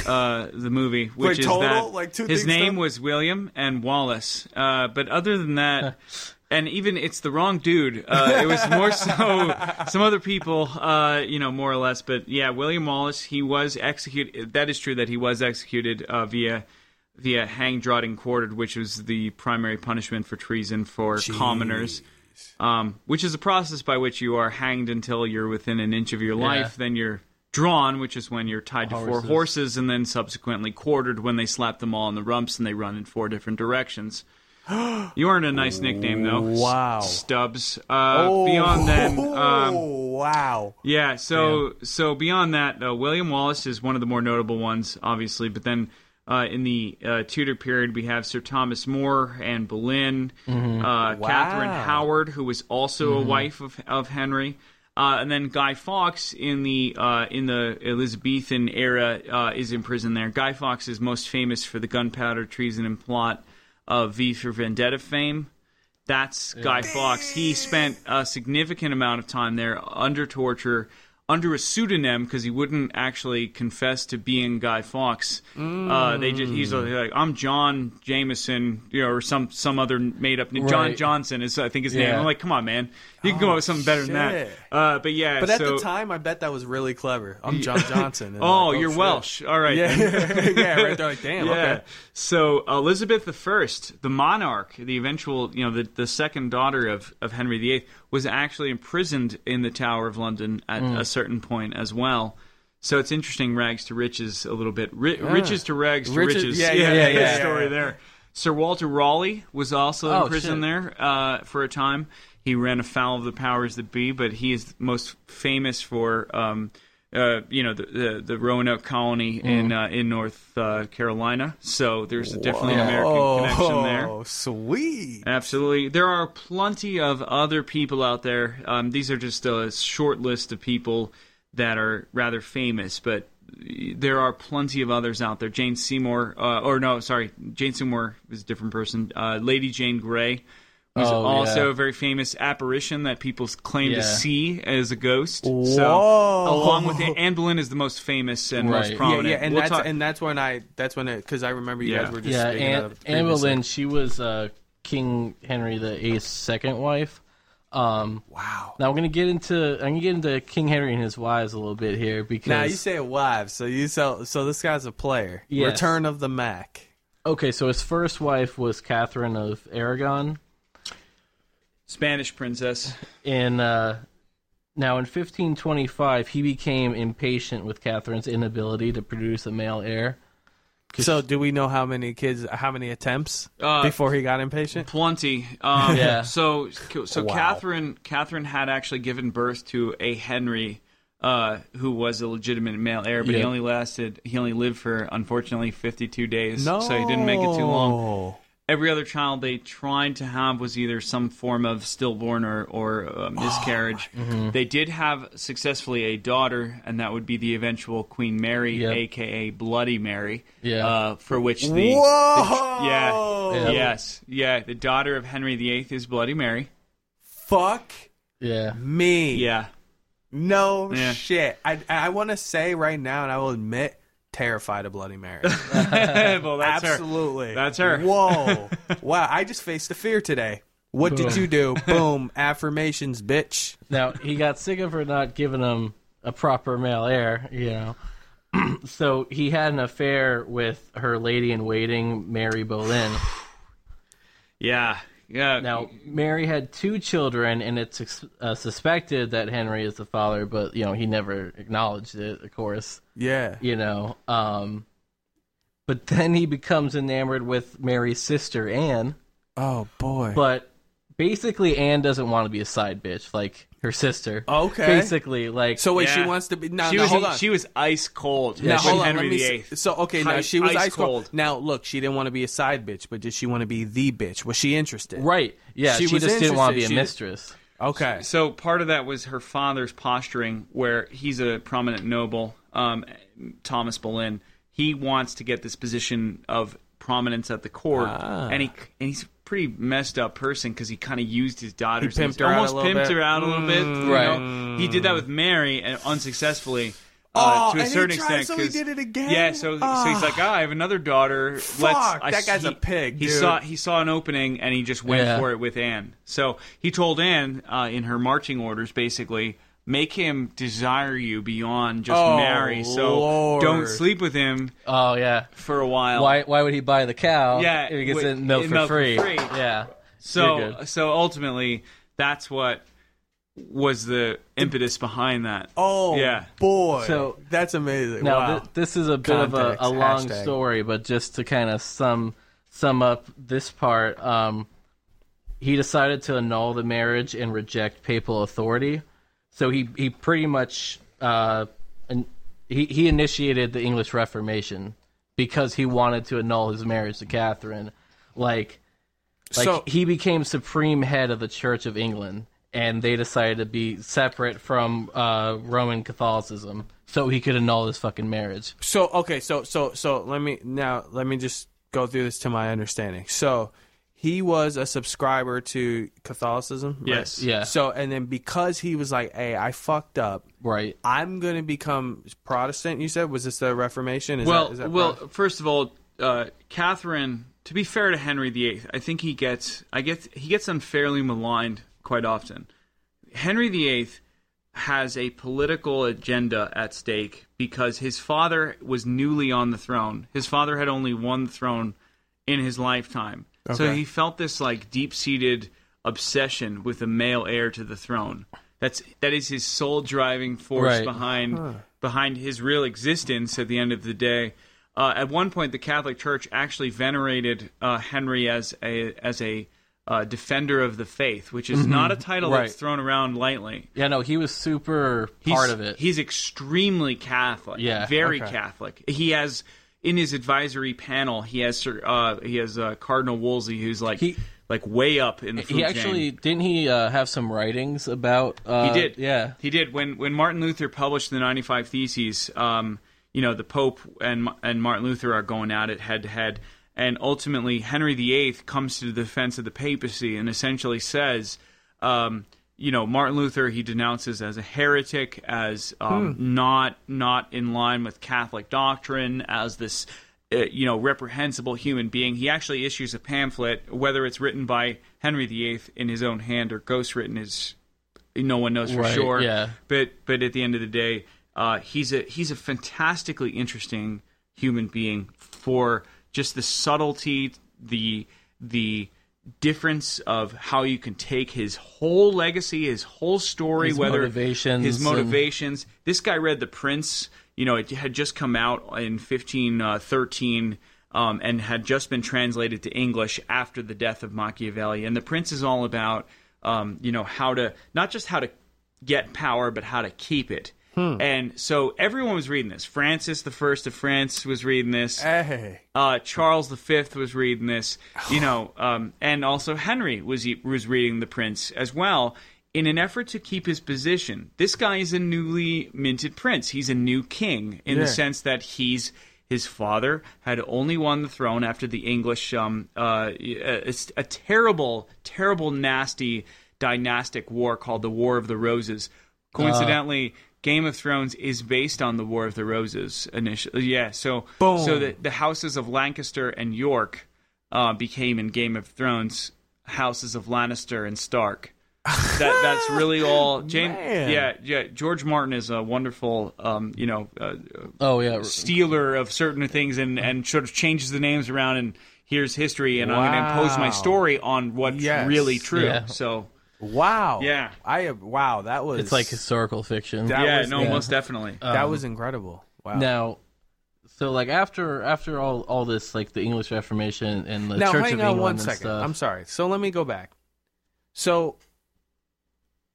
uh, the movie, which Wait, is total? that Like two his name total? was William and Wallace. Uh, but other than that. And even it's the wrong dude. Uh, it was more so some other people, uh, you know, more or less. But yeah, William Wallace, he was executed. That is true that he was executed uh, via via hang, drawed, and quartered, which was the primary punishment for treason for commoners. Um, which is a process by which you are hanged until you're within an inch of your life. Then you're drawn, which is when you're tied to four Horses. and then subsequently quartered when they slap them all on the rumps and they run in four different directions. You earned a nice nickname though. Wow. Stubbs. Uh, Beyond then, um, Oh, wow. yeah. So so beyond that, uh, William Wallace is one of the more notable ones, obviously. But then uh, in the uh, Tudor period, we have Sir Thomas More and Boleyn, uh, Catherine Howard, who was also a wife of of Henry. Uh, and then Guy Fawkes in the uh, in the Elizabethan era uh, is in prison there. Guy Fawkes is most famous for the gunpowder treason and plot of V for Vendetta fame. That's Guy Fawkes. He spent a significant amount of time there under torture, under a pseudonym because he wouldn't actually confess to being Guy Fawkes. Uh, they just he's like I'm John Jameson, you know, or some some other made up name. John Johnson is I think his name. I'm like, come on, man, you can come up with something better than that. Uh, but yeah, But at so, the time, I bet that was really clever. I'm John Johnson. oh, like, you're shit. Welsh. All right, Yeah, yeah, right. They're like, damn. Yeah. Okay. So Elizabeth I, the monarch, the eventual, you know, the, the second daughter of, of Henry VIII, was actually imprisoned in the Tower of London at Mm. a certain point as well. So it's interesting, rags to riches a little bit. Ri- Riches to rags to Riches- riches. yeah, yeah, yeah, the yeah, story yeah. there. Sir Walter Raleigh was also Oh, in prison shit. there uh, for a time. He ran afoul of the powers that be, but he is most famous for, um, uh, you know, the, the the Roanoke colony Mm. in uh, in North uh, Carolina. So there's definitely an American connection there. Oh, sweet. Absolutely. There are plenty of other people out there. Um, these are just a short list of people that are rather famous, but there are plenty of others out there. Jane Seymour, uh, or no, sorry, Jane Seymour is a different person. Uh, Lady Jane Grey was Oh, also yeah. a very famous apparition that people claim to see as a ghost. So, along with Anne Boleyn is the most famous and most Right. Yeah, prominent. Yeah, yeah, and We'll that's talk- and that's when I that's when because I remember you Yeah. guys were just yeah, Anne, of Anne previously. Boleyn, she was uh, King Henry VIII's second wife. Um, Wow. now I'm gonna get into I'm gonna get into King Henry and his wives a little bit here because Now you say wives, so you so so this guy's a player. Yes. Return of the Mack. okay, so his first wife was Catherine of Aragon, Spanish princess. in uh, now in 1525 he became impatient with Catherine's inability to produce a male heir. So do we know how many kids, how many attempts Uh, before he got impatient? Plenty. Um, Yeah. So, so Wow. Catherine, Catherine had actually given birth to a Henry, uh, who was a legitimate male heir, but he only lasted. He only lived for unfortunately 52 days. No, So he didn't make it too long. Every other child they tried to have was either some form of stillborn or, or uh, miscarriage. They did have successfully a daughter, and that would be the eventual Queen Mary, Yep. aka Bloody Mary. Yeah. Uh, for which the, Whoa! the yeah, Yeah. yes, yeah, the daughter of Henry VIII is Bloody Mary. Fuck Yeah, me. Yeah, No Yeah. shit. I I want to say right now, and I will admit, terrified of Bloody Mary. well, that's her. Absolutely. That's her. Whoa. wow. I just faced the fear today. What did you do? Boom. Affirmations, bitch. Now he got sick of her not giving him a proper male heir, you know. so he had an affair with her lady in waiting, Mary Boleyn. Yeah, yeah. Now Mary had two children, and it's uh, suspected that Henry is the father, but you know he never acknowledged it. Of course, Yeah. you know. Um, but then he becomes enamored with Mary's sister Anne. Oh boy. But basically, Anne doesn't want to be a side bitch like her sister. Okay. Basically, like so wait, she Yeah. wants to be. Now, she now was hold on. she was ice cold. now with hold on. Henry let me VIII. see. So okay, now Ice- she was ice ice cold. cold. Now look, she didn't want to be a side bitch, but did she want to be the bitch? Was she interested? Right. Yeah, She she, was just didn't want to be a interested. She- mistress. Okay. So part of that was her father's posturing, where he's a prominent noble, um, Thomas Boleyn. He wants to get this position of prominence at the court, Ah. and he and he's a pretty messed up person because he kind of used his daughters, He and pimped her out a almost little pimped bit. her out a little bit. you Right. know? He did that with Mary, and unsuccessfully. Oh, Uh, to a and he certain tried- extent, so he 'cause- did it again? Yeah, so so he's Ah. like, ah, I have another daughter. Let's. Fuck, I, that guy's he, a pig, He dude. saw he saw an opening and he just went Yeah. for it with Anne. So he told Anne uh, in her marching orders, basically, make him desire you beyond just Oh, marry. So Lord. don't sleep with him Oh yeah. for a while. Why? Why would he buy the cow? Yeah, if he gets it milk for milk for free. free. Yeah. So so ultimately, that's what was the impetus behind that. Oh, Yeah. boy. So- that's amazing. Now wow. thi- this is a bit of a, a long hashtag. story, but just to kind of sum sum up this part, um, he decided to annul the marriage and reject papal authority. So he he pretty much uh, and he he initiated the English Reformation because he wanted to annul his marriage to Catherine. Like like So- he became supreme head of the Church of England, and they decided to be separate from uh, Roman Catholicism, so he could annul his fucking marriage. So okay, so so so let me now let me just go through this to my understanding. So he was a subscriber to Catholicism. right? Yes. Yeah. So and then because he was like, "Hey, I fucked up. Right. I'm gonna become Protestant." You said was this the Reformation? Is well, that, is that well. Pro- First of all, uh, Catherine. To be fair to Henry VIII, I think he gets. I get. He gets unfairly maligned quite often. Henry VIII has a political agenda at stake because his father was newly on the throne. His father had only one throne in his lifetime. So he felt this like deep-seated obsession with a male heir to the throne. That's that is his sole driving force Right. behind behind his real existence at the end of the day. Uh, at one point, the Catholic Church actually venerated uh, Henry as a as a uh, defender of the faith, which is not a title Right. that's thrown around lightly. Yeah, no, he was super He's, part of it. He's extremely Catholic. Yeah, very okay. Catholic. He has in his advisory panel. He has Sir- uh, he has uh, Cardinal Wolsey, who's like He- like way up in the he chain. actually didn't he uh, have some writings about uh, He did. Yeah. he did. When when Martin Luther published the ninety five Theses, um, you know, the Pope and and Martin Luther are going at it head to head, and ultimately Henry VIII comes to the defense of the papacy and essentially says. Um, you know, Martin Luther he denounces as a heretic, as um, not not in line with Catholic doctrine, as this uh, you know reprehensible human being. He actually issues a pamphlet, whether it's written by Henry VIII in his own hand or ghost written is no one knows for Right, sure. yeah. But but at the end of the day, uh, he's a he's a fantastically interesting human being for just the subtlety, the the difference of how you can take his whole legacy, his whole story, His whether motivations his and- motivations. This guy read The Prince. You know, it had just come out in fifteen uh, thirteen. Um, and had just been translated to English after the death of Machiavelli. And The Prince is all about, um, you know, how to not just how to get power, but how to keep it. And so everyone was reading this. Francis the First of France was reading this. hey, Uh, Charles V was reading this. You know, um, and also Henry was was reading The Prince as well. In an effort to keep his position, this guy is a newly minted prince. He's a new king in Yeah. the sense that he's his father had only won the throne after the English, um, uh, a, a terrible, terrible, nasty dynastic war called the War of the Roses. Coincidentally, Game of Thrones is based on the War of the Roses initially. Yeah, so Boom. so the the houses of Lancaster and York uh, became in Game of Thrones houses of Lannister and Stark. That that's really all. James, Man. yeah, yeah. George Martin is a wonderful, um, you know, uh, Oh yeah. stealer of certain things and, and sort of changes the names around and here's history and I'm going to impose my story on what's Yes. really true. Yeah. So wow, Yeah. I have wow. That was It's like historical fiction. That yeah, was- no, yeah. most definitely. that Um, was incredible. Wow. Now, so like after after all all this like the English Reformation and the now Church hang of on England one and second. stuff. I'm sorry. So let me go back. So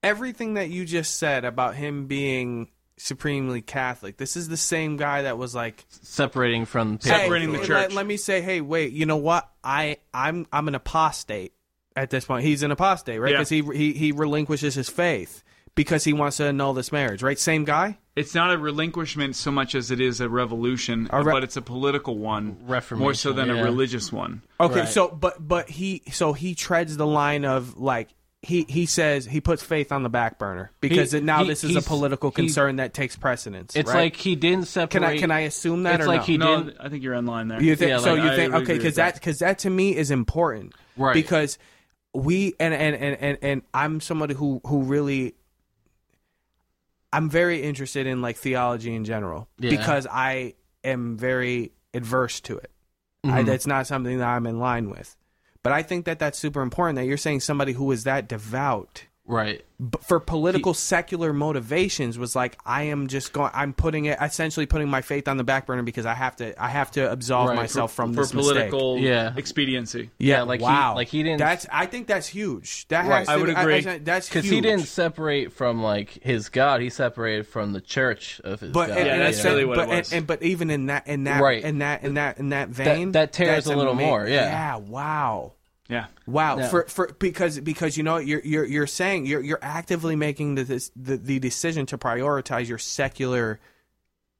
everything that you just said about him being supremely Catholic, this is the same guy that was like separating from hey, Separating the let- church. Let, me say, hey, wait, you know what? I I'm I'm an apostate at this point. He's an apostate, right? Yeah. Because he, he he relinquishes his faith because he wants to annul this marriage, right? Same guy. It's not a relinquishment so much as it is a revolution, A re- but it's a political one Reformation, more so than yeah. a religious one. Okay, Right. so but but he so he treads the line of like he he says he puts faith on the back burner because He- now he- this is a he's- political he- concern that takes precedence. It's right? like he didn't separate. can I can I assume that It's or like no? he no, didn't. I think you're in line there. You think Yeah, so? like, you I think okay? Because with that that. because that to me is important, Right. Because we and and and and, and I'm somebody who who really. I'm very interested in like theology in general Yeah. because I am very adverse to it. I, Mhm. that's not something that I'm in line with. But I think that that's super important that you're saying somebody who is that devout right. but for political secular motivations was like I am just going I'm putting it essentially putting my faith on the back burner because I have to I have to absolve Right, myself from for this mistake. political Yeah. expediency. Yeah, like he- wow. like he didn't- That's I think that's huge. That Right. has to, I would agree. that's Because he didn't separate from like his God, he separated from the church of his But God. and, Yeah, and that's it's- really what but, it was. And, and- but even in that in that Right. in that in that in that vein, that tears that's a little ama- more, yeah. Yeah. Wow. Yeah. Wow, Yeah. for for because because you know you're you're you're saying you're you're actively making the this, the the decision to prioritize your secular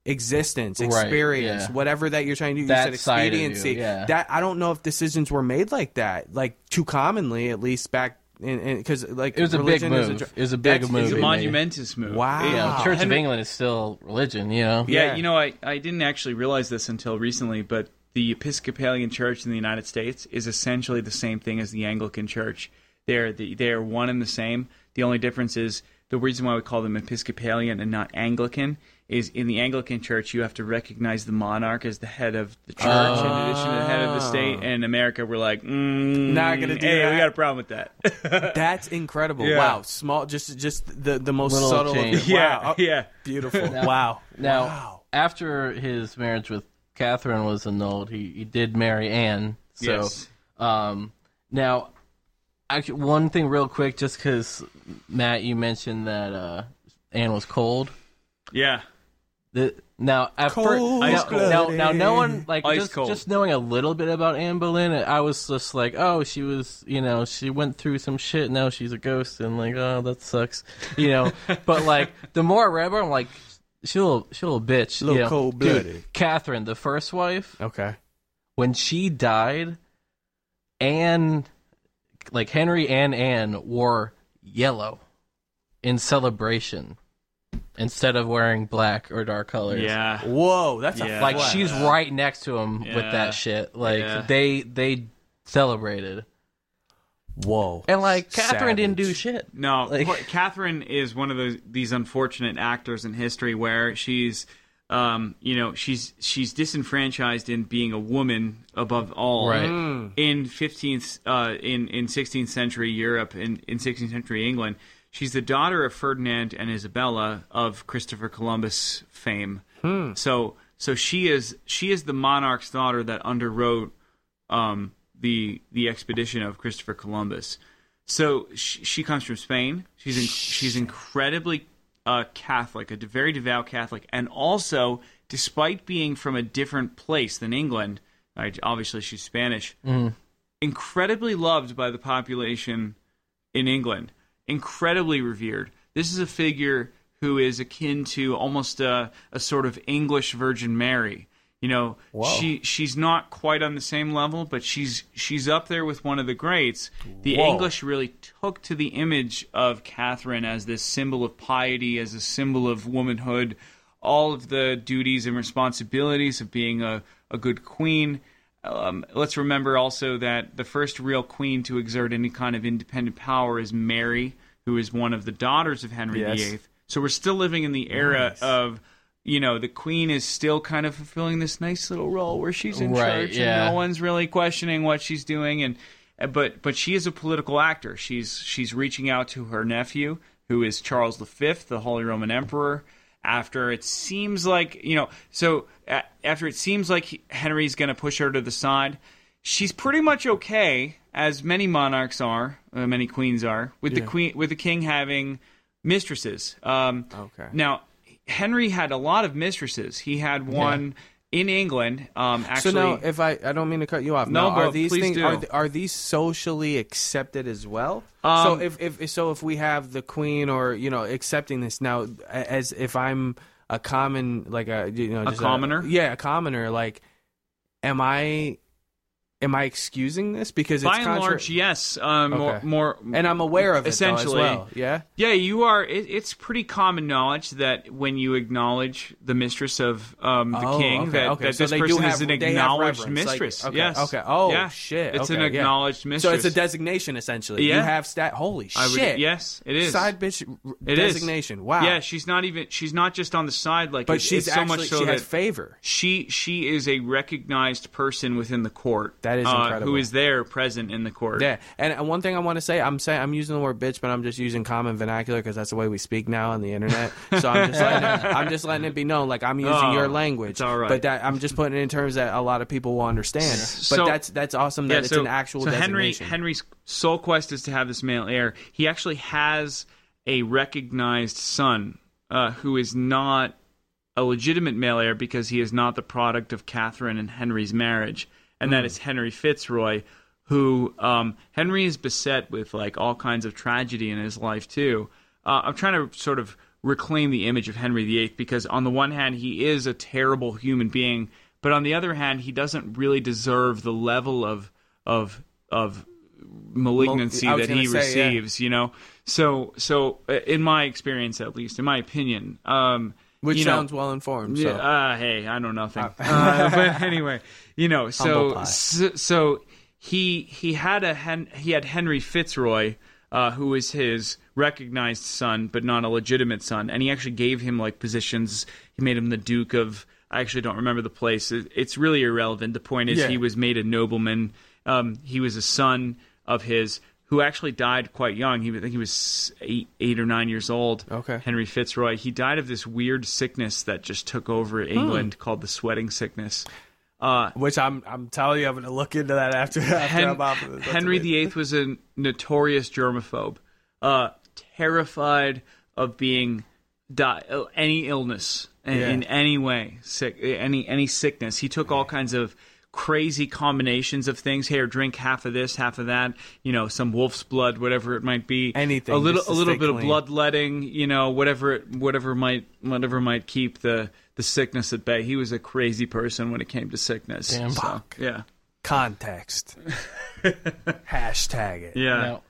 existence, Right, experience, yeah. whatever that you're trying to do. That you said side of you, expediency. yeah. That I don't know if decisions were made like that, like too commonly, at least back because like It was a big religion is move. dr- It was a big move. It's a they made. monumentous move. Wow. You know, Church of England is still religion. You know. Yeah, Yeah. you know, I, I didn't actually realize this until recently, but the Episcopalian Church in the United States is essentially the same thing as the Anglican Church. They're the, they're one and the same. The only difference is the reason why we call them Episcopalian and not Anglican is in the Anglican Church you have to recognize the monarch as the head of the church in addition to the head of the state. And in America, we're like, mm, Not gonna do hey, that. we got a problem with that. That's incredible. Yeah. Wow, small, just just the the most Little subtle. Of change. it. yeah, Wow, Oh, yeah. beautiful. wow. Now, Wow. after his marriage with Catherine was annulled, he, he did marry Anne. So, Yes. um, now, actually, one thing real quick, just because Matt, you mentioned that uh, Anne was cold. Yeah. The, now, at first, Cold now, now, now, no one like Ice just, cold. just knowing a little bit about Anne Boleyn. I was just like, oh, she was, you know, she went through some shit. Now she's a ghost, and like, oh, that sucks, you know. but like, the more I read about, her, I'm like, she a little, she a little bitch, Little you know? cold-blooded. Dude, Catherine, the first wife, Okay. when she died, Anne, like Henry and Anne wore yellow in celebration instead of wearing black or dark colors. Yeah. Whoa, that's a Yeah. Like she's right next to him with that shit. Like Yeah. they they celebrated. Whoa. And like Catherine didn't do shit. No, Like- poor- Catherine is one of those these unfortunate actors in history where she's, um, you know, she's she's disenfranchised in being a woman above all. Right. Mm. In fifteenth, uh, in in sixteenth century Europe, in in sixteenth century England, she's the daughter of Ferdinand and Isabella of Christopher Columbus fame. So so she is she is the monarch's daughter that underwrote um, the the expedition of Christopher Columbus. So she, she comes from Spain. She's in, she's incredibly uh, Catholic, a very devout Catholic, and also, despite being from a different place than England, obviously she's Spanish, incredibly loved by the population in England, incredibly revered. This is a figure who is akin to almost a, a sort of English Virgin Mary. You know, she she's not quite on the same level, but she's she's up there with one of the greats. The Whoa. English really took to the image of Catherine as this symbol of piety, as a symbol of womanhood, all of the duties and responsibilities of being a, a good queen. Um, let's remember also that the first real queen to exert any kind of independent power is Mary, who is one of the daughters of Henry Yes. VIII. So we're still living in the era Nice. of, you know, the queen is still kind of fulfilling this nice little role where she's in Right, church yeah. and no one's really questioning what she's doing, and uh, but but she is a political actor. She's she's reaching out to her nephew, who is Charles V, the Holy Roman Emperor. After it seems like you know, so after it seems like he- Henry's going to push her to the side, she's pretty much okay, as many monarchs are, uh, many queens are, with the queen with the king having mistresses. Um, Okay. Now, Henry had a lot of mistresses. He had one in England. Um, actually, so now, if I I don't mean to cut you off. No, now, are these please things do. are, are these socially accepted as well? Um, so if, if so, if we have the queen or you know accepting this now, as if I'm a common like a you know just commoner? yeah, a commoner. Like, am I am I excusing this because by it's and contra- large, yes. Um, more, Okay. more, and I'm aware of it essentially. as well. Yeah. Yeah, you are. It, it's pretty common knowledge that when you acknowledge the mistress of um, the Oh, king, okay, that, okay. that So this person have- is an acknowledged like- mistress. okay, yes. okay. Oh, yeah. shit, It's an yeah. acknowledged mistress. So it's a designation essentially. Yeah. You have stat. Holy I would- shit. yes, it is. Side bitch It is. designation. Wow. Yeah, she's not even. She's not just on the side. Like, but it's- she's so actually much so she that has favor. she she is a recognized person within the court. That is uh. Who is there present in the court? Yeah, and one thing I want to say, I'm saying I'm using the word bitch, but I'm just using common vernacular because that's the way we speak now on the internet. So I'm just letting it, I'm just letting it be known, like I'm using Oh, your language. it's all right. But that I'm just putting it in terms that a lot of people will understand. But So- that's that's awesome that Yeah, it's so, an actual so Henry. Henry's sole quest is to have this male heir. He actually has a recognized son uh, who is not a legitimate male heir because he is not the product of Catherine and Henry's marriage, and that is Henry Fitzroy, who um, Henry is beset with like all kinds of tragedy in his life too. Uh, I'm trying to sort of reclaim the image of Henry VIII because on the one hand he is a terrible human being, but on the other hand he doesn't really deserve the level of of of malignancy that he say, yeah. receives. You know, so so uh, in my experience, at least in my opinion, um, Which know, sounds well informed. So. yeah, uh, hey, I know nothing. Uh, but anyway, you know, so so, so he he had a Hen, he had Henry Fitzroy, uh, who was his recognized son, but not a legitimate son, and he actually gave him like positions. He made him the Duke of. I actually don't remember the place. It- It's really irrelevant. The point is, Yeah. he was made a nobleman. Um, he was a son of his who actually died quite young. He I think he was eight eight or nine years old. Okay. Henry Fitzroy. He died of this weird sickness that just took over England called the sweating sickness. Uh, Which I'm I'm telling you, I'm gonna look into that after after Hen- I'm off of this. That's Henry amazing. VIII was a notorious germaphobe, uh, terrified of being di- any illness in, Yeah. in any way, sick, any any sickness. He took all kinds of crazy combinations of things. Here, drink half of this, half of that. You know, some wolf's blood, whatever it might be. Anything, A little, a little bit of clean. bloodletting. You know, whatever, it, whatever might, whatever might keep the the sickness at bay. He was a crazy person when it came to sickness. Damn. So, Fuck. yeah, context. Hashtag it. yeah. Now,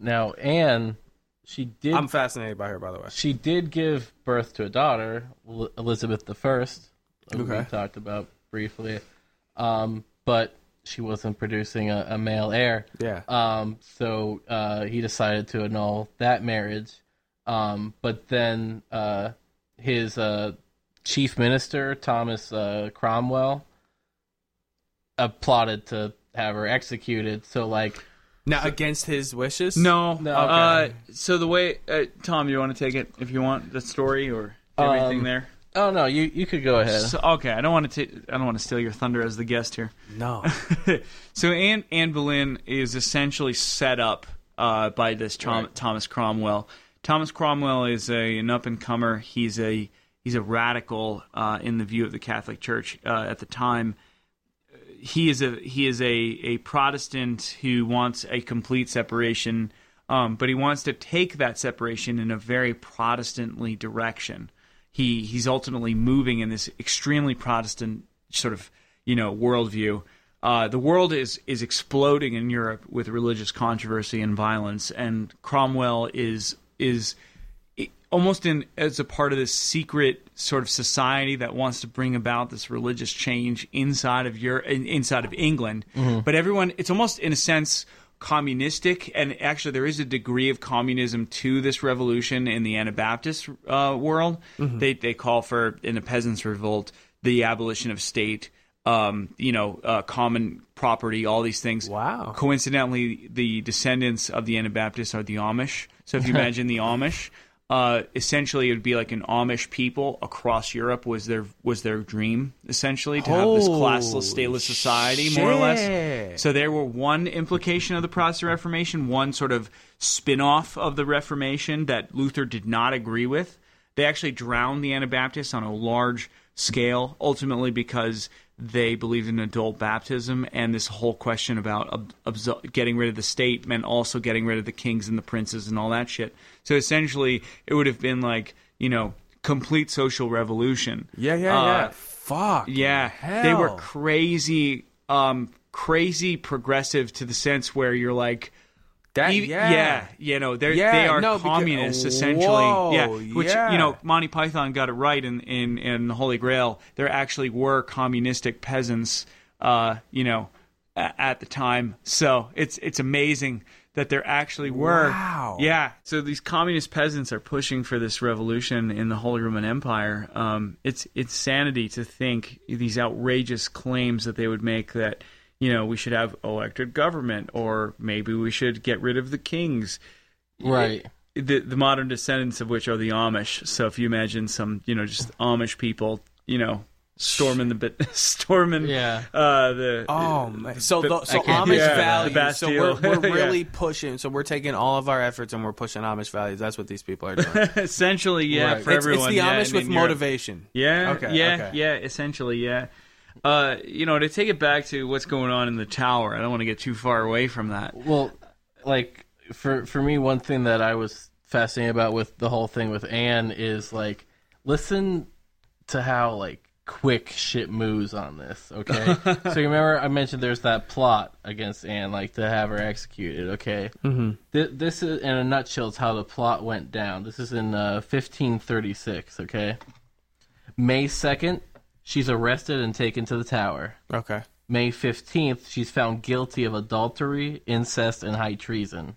now Anne, she did I'm fascinated by her, by the way. she did give birth to a daughter, El- Elizabeth the First, who we talked about briefly, um, but she wasn't producing a, a male heir. Yeah. Um, so uh, he decided to annul that marriage. Um, but then uh, his uh, chief minister, Thomas uh, Cromwell, uh, plotted to have her executed. So, like, Now against his wishes. No, No. Uh, so the way uh, Tom, you want to take it if you want the story or everything Um, there. oh no, you you could go ahead. So, okay, I don't want to. ta- I don't want to steal your thunder as the guest here. No. so Anne Anne Boleyn is essentially set up uh, by this Tom, Right. Thomas Cromwell. Thomas Cromwell is a, an up and comer. He's a he's a radical uh, in the view of the Catholic Church uh, at the time. He is a he is a, a Protestant who wants a complete separation, um, but he wants to take that separation in a very Protestantly direction. He he's ultimately moving in this extremely Protestant sort of you know worldview. Uh, the world is is exploding in Europe with religious controversy and violence, and Cromwell is is almost in as a part of this secret sort of society that wants to bring about this religious change inside of Europe, inside of England. But everyone, it's almost in a sense communistic, and actually there is a degree of communism to this revolution in the Anabaptist uh, world. They they call for in the peasants' revolt the abolition of state. Um, you know, uh, common property, all these things. Wow. Coincidentally, the descendants of the Anabaptists are the Amish. So if you imagine the Amish, uh, essentially it would be like an Amish people across Europe was their was their dream essentially to have this classless, stateless society, more or less. So there were one implication of the Protestant Reformation, one sort of spin-off of the Reformation that Luther did not agree with. They actually drowned the Anabaptists on a large scale, ultimately because they believed in adult baptism, and this whole question about getting rid of the state meant also getting rid of the kings and the princes and all that shit. So essentially, it would have been like you know complete social revolution. Yeah, yeah, Uh, yeah. Fuck. yeah, hell. they were crazy, um, crazy progressive to the sense where you're like, That, yeah. yeah, you know, they're Yeah, they are no, because- communists essentially. Whoa, yeah, which yeah. you know, Monty Python got it right in in in the Holy Grail. There actually were communistic peasants, uh, you know, a- at the time. So it's it's amazing that there actually were. Wow. Yeah. So these communist peasants are pushing for this revolution in the Holy Roman Empire. Um, it's it's sanity to think these outrageous claims that they would make that you know we should have elected government or maybe we should get rid of the kings. Right. The the modern descendants of which are the Amish. So if you imagine some you know just Amish people, you know. Storming the bit, storming Yeah. uh, the Oh man! So, the- the, so Amish yeah, values. So we're, we're Yeah. really pushing. So we're taking all of our efforts and we're pushing Amish values. That's what these people are doing. essentially yeah Right. for it's, it's the yeah, Amish with in Europe. motivation. Yeah, Okay, yeah, okay. yeah. Essentially, yeah. Uh, you know, to take it back to what's going on in the tower, I don't want to get too far away from that. Well, like for for me, one thing that I was fascinated about with the whole thing with Anne is like listen to how like quick shit moves on this. Okay, so you remember I mentioned there's that plot against Anne, like to have her executed. Okay, mm-hmm. Th- this is in a nutshell is how the plot went down. This is in uh, 1536. Okay, May 2nd, she's arrested and taken to the Tower. Okay. May 15th, she's found guilty of adultery, incest, and high treason.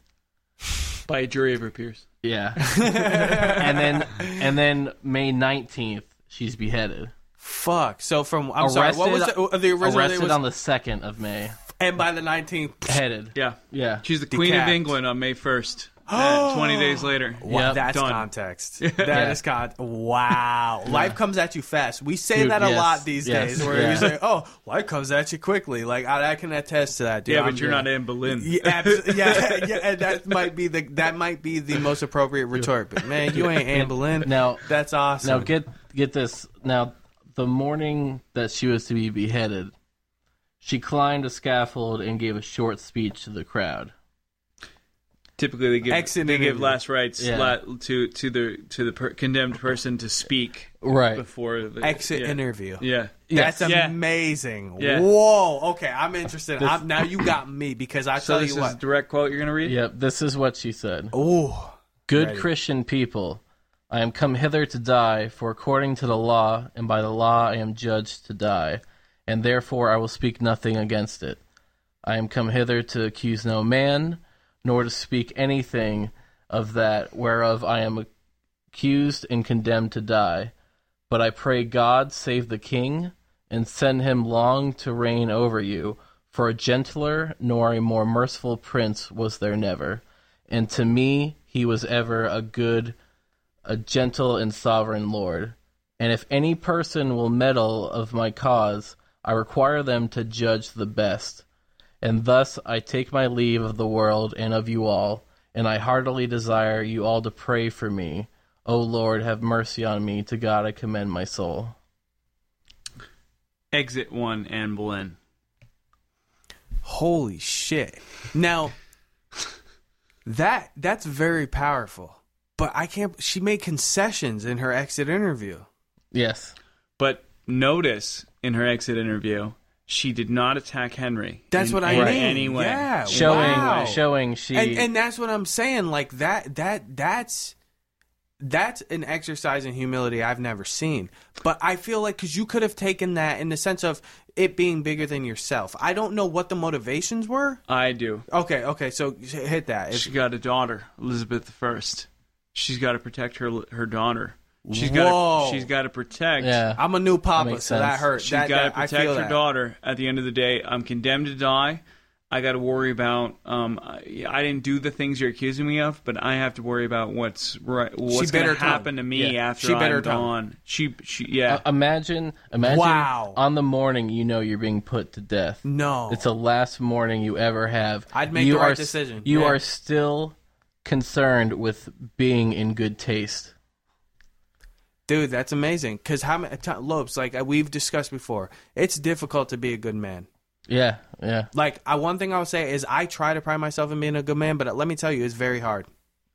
By a jury of her peers. Yeah. and then and then May 19th, she's beheaded. Fuck. So from I'm sorry. What was the, the original? arrested was, on the 2nd of May. and by the 19th. Headed. Yeah. Yeah. She's the Queen of England on May 1st. And 20 days later. Wow, Yep. that's Done. context. That is con. Wow, life comes at you fast. We say Dude, that a yes, lot these yes, days, where yeah. you say, "Oh, life comes at you quickly." Like I, I can attest to that, dude. Yeah, I'm but you're good. not Anne Boleyn. Yeah, abs- yeah, yeah, and that might be the that might be the most appropriate retort. But man, you ain't Anne Boleyn. Now- that's awesome. Now get get this. Now the morning that she was to be beheaded, she climbed a scaffold and gave a short speech to the crowd. Typically, they give Exit they give last rites Yeah. la- to to the to the per- condemned person to speak Right. before the exit yeah. interview. Yeah, That's Yeah. amazing. Yeah. Whoa. Okay, I'm interested. I'm, now you got me because I So tell this you is a what. direct quote you're gonna read. Yep. This is what she said. Ooh. Good Ready. Christian people, I am come hither to die, for according to the law, and by the law I am judged to die, and therefore I will speak nothing against it. I am come hither to accuse no man, nor to speak anything of that whereof I am accused and condemned to die. But I pray God save the king, and send him long to reign over you, for a gentler nor a more merciful prince was there never. And to me he was ever a good, a gentle and sovereign lord. And if any person will meddle of my cause, I require them to judge the best. And thus I take my leave of the world and of you all, and I heartily desire you all to pray for me. O Lord, have mercy on me. To God I commend my soul. Exit one, Anne Boleyn. Holy shit. Now that that's very powerful. But I can't she made concessions in her exit interview. Yes. But notice in her exit interview, she did not attack Henry. That's in what I mean. Anyway. Yeah. Showing wow. showing she and and that's what I'm saying. Like that that that's that's an exercise in humility I've never seen. But I feel like because you could have taken that in the sense of it being bigger than yourself. I don't know what the motivations were. I do. Okay, okay, so hit that. If- She got a daughter, Elizabeth the first. She's got to protect her her daughter. She's got Whoa. to, she's got to protect. yeah. I'm a new papa, makes so that hurts. She's got to protect her that. daughter. At the end of the day, I'm condemned to die. I got to worry about. Um, I, I didn't do the things you're accusing me of, but I have to worry about what's right. What's bit going her to happen to me Yeah. after She bit her I'm tongue. gone. She, she, yeah. Uh, imagine imagine Wow. on the morning you know you're being put to death. No. It's the last morning you ever have. I'd make you the right are, decision. You Yeah. are still concerned with being in good taste. Dude, that's amazing. Because how many t- Lopes, like uh, we've discussed before, it's difficult to be a good man. Yeah, yeah. Like, I, one thing I would say is I try to pride myself in being a good man, but uh, let me tell you, it's very hard.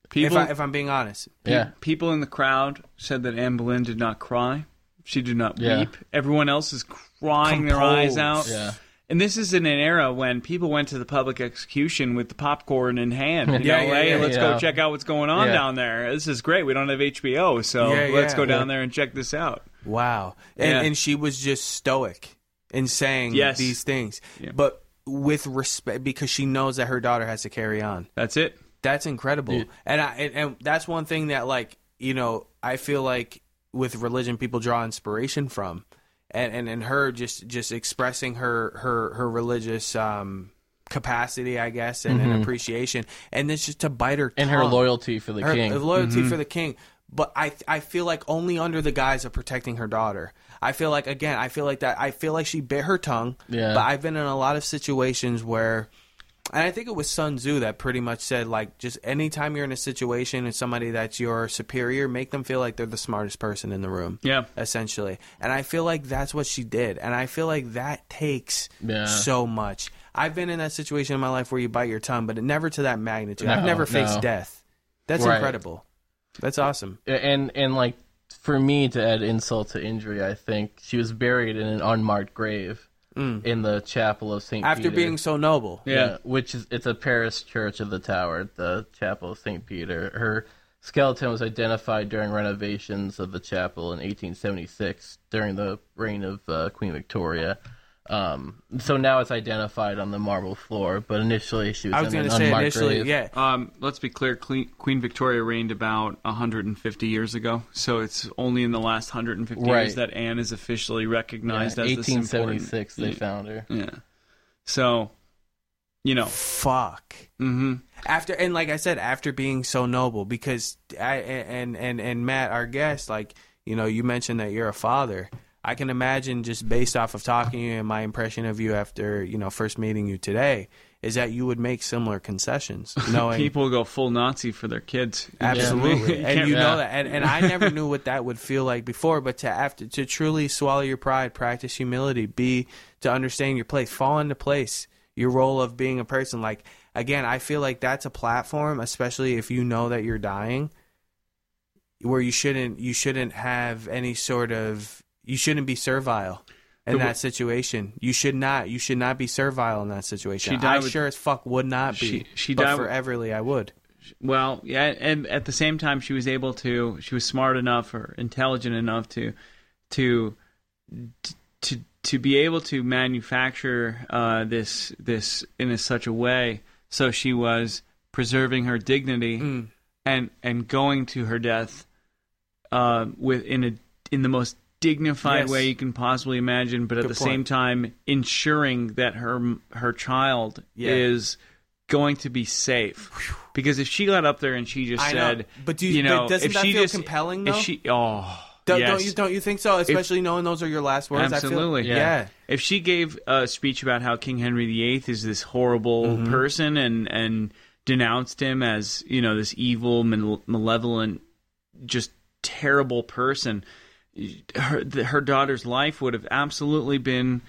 people, if, I, if I'm being honest. Yeah. people in the crowd said that Anne Boleyn did not cry. She did not Yeah. weep. Everyone else is crying their eyes out. Yeah. And this is in an era when people went to the public execution with the popcorn in hand. You Yeah, know, yeah, hey, yeah, let's go check out what's going on down there. This is great. We don't have HBO, so let's go down there and check this out. Wow. And, and she was just stoic in saying Yes. these things. But with respect, because she knows that her daughter has to carry on. That's it. That's incredible. And I and, and that's one thing that like, you know, I feel like with religion people draw inspiration from. And and, and her just just expressing her her her religious um capacity, I guess, and, and appreciation. And it's just to bite her And her loyalty for the her, king. her loyalty for the king. But I I feel like only under the guise of protecting her daughter. I feel like again, I feel like that I feel like she bit her tongue. Yeah. But I've been in a lot of situations where and I think it was Sun Tzu that pretty much said like just anytime you're in a situation and somebody that's your superior, make them feel like they're the smartest person in the room. Yeah. Essentially. And I feel like that's what she did. And I feel like that takes Yeah. so much. I've been in that situation in my life where you bite your tongue, but never to that magnitude. I've never faced no. death. That's Right. incredible. That's awesome. and and like for me to add insult to injury, I think she was buried in an unmarked grave in the chapel of Saint Mm. After Peter. being so noble. Yeah. which is it's a parish church of the tower, the chapel of Saint Peter. Her skeleton was identified during renovations of the chapel in 1876 during the reign of uh, Queen Victoria. Um, so now it's identified on the marble floor, but initially she was, I was in going an to say unmarked initially, grave. yeah. Um, let's be clear. Queen, Queen Victoria reigned about 150 years ago, so it's only in the last 150 years that Anne is officially Yeah, recognized as this important. 1876 they found her. Yeah. So, you know. Fuck. hmm After and like I said, after being so noble, because I and and and Matt, our guest, like you know, you mentioned that you're a father. I can imagine just based off of talking to you and my impression of you after you know first meeting you today is that you would make similar concessions, knowing People go full Nazi for their kids. Absolutely, You and you know that, and, and I never knew what that would feel like before. But to after to truly swallow your pride, practice humility, be to understand your place, fall into place, your role of being a person. Like again, I feel like that's a platform, especially if you know that you're dying, where you shouldn't you shouldn't have any sort of you shouldn't be servile. In that situation, you should not. You should not be servile in that situation. She died I with- sure as fuck would not be. She- she but died for Everly, I would. Well, yeah, and at the same time, she was able to. She was smart enough or intelligent enough to, to, to to be able to manufacture uh, this this in a, such a way so she was preserving her dignity Mm. and and going to her death uh, with in a in the most dignified Yes. way you can possibly imagine, but at the point. same time ensuring that her her child Yeah. is going to be safe. Because if she got up there and she just I know. said, But do you- know, doesn't if that she feel just, compelling, If though? she, oh, Don't, yes. don't you don't you think so? Especially knowing those are your last words. Absolutely. Feel, Yeah. yeah. if she gave a speech about how King Henry VIII is this horrible Mm-hmm. person and and denounced him as you know this evil, mal- malevolent, just terrible person, her the, her daughter's life would have absolutely been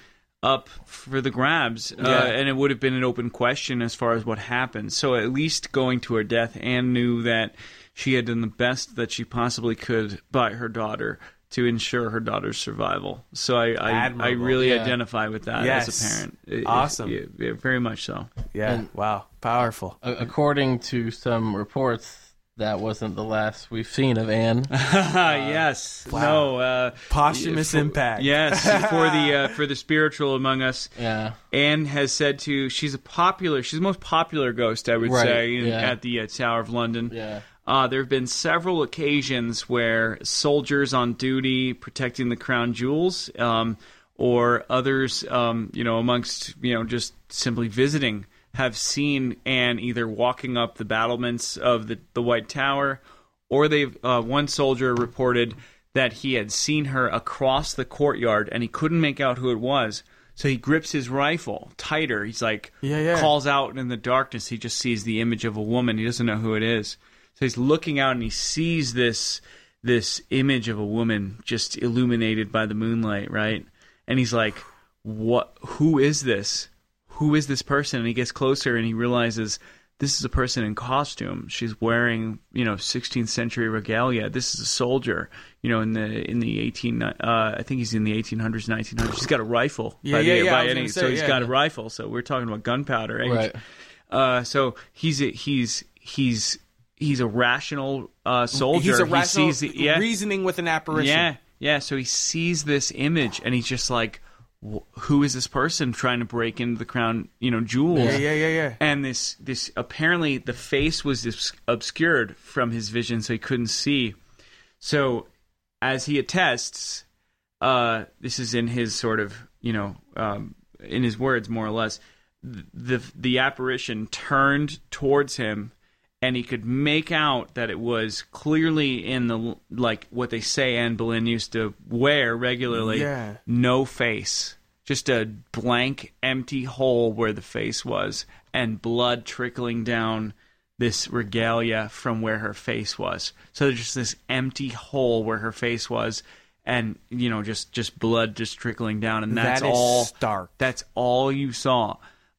up for the grabs, uh, and it would have been an open question as far as what happened. So at least going to her death, Anne knew that she had done the best that she possibly could by her daughter to ensure her daughter's survival. So I I, I really Yeah. identify with that Yes. as a parent. It- Awesome. it- yeah, very much so. Yeah. And- wow. Powerful. According to some reports, that wasn't the last we've seen of Anne. yes. No. Uh, Posthumous for- impact. Yes, for the uh, for the spiritual among us. Yeah. Anne has said to she's a popular she's the most popular ghost I would Right, say yeah. at the uh, Tower of London. Yeah. Uh, there have been several occasions where soldiers on duty protecting the crown jewels, um, or others, um, you know, amongst you know just simply visiting, have seen Anne either walking up the battlements of the the White Tower, or they've uh, one soldier reported that he had seen her across the courtyard and he couldn't make out who it was. So he grips his rifle tighter. He's like, Yeah, yeah. calls out in the darkness. He just sees the image of a woman. He doesn't know who it is. So he's looking out and he sees this this image of a woman just illuminated by the moonlight, right? And he's like, "What? Who is this? Who is this person?" And he gets closer and he realizes this is a person in costume. She's wearing, you know, 16th century regalia. This is a soldier, you know, in the in the 18. Uh, I think he's in the 1800s, 1900s. He's got a rifle. Yeah, by yeah, the, yeah, by any- gonna so say, he's yeah. got a rifle. So we're talking about gunpowder age. Right. Uh, so he's a, he's he's he's a rational uh, soldier. He's a He sees the- yeah, reasoning with an apparition. yeah, yeah. So he sees this image and he's just like, "Wh- "Who is this person trying to break into the crown? You know, jewels." Yeah, yeah, yeah, yeah. And this this apparently the face was obs- obscured from his vision, so he couldn't see. So, as he attests, uh, this is in his sort of you know um, in his words more or less. The the apparition turned towards him, and he could make out that it was clearly in the like what they say Anne Boleyn used to wear regularly. Yeah. No face, just a blank, empty hole where the face was, and blood trickling down this regalia from where her face was. So there's just this empty hole where her face was, and you know, just just blood just trickling down, and that's That all. stark. That's all you saw.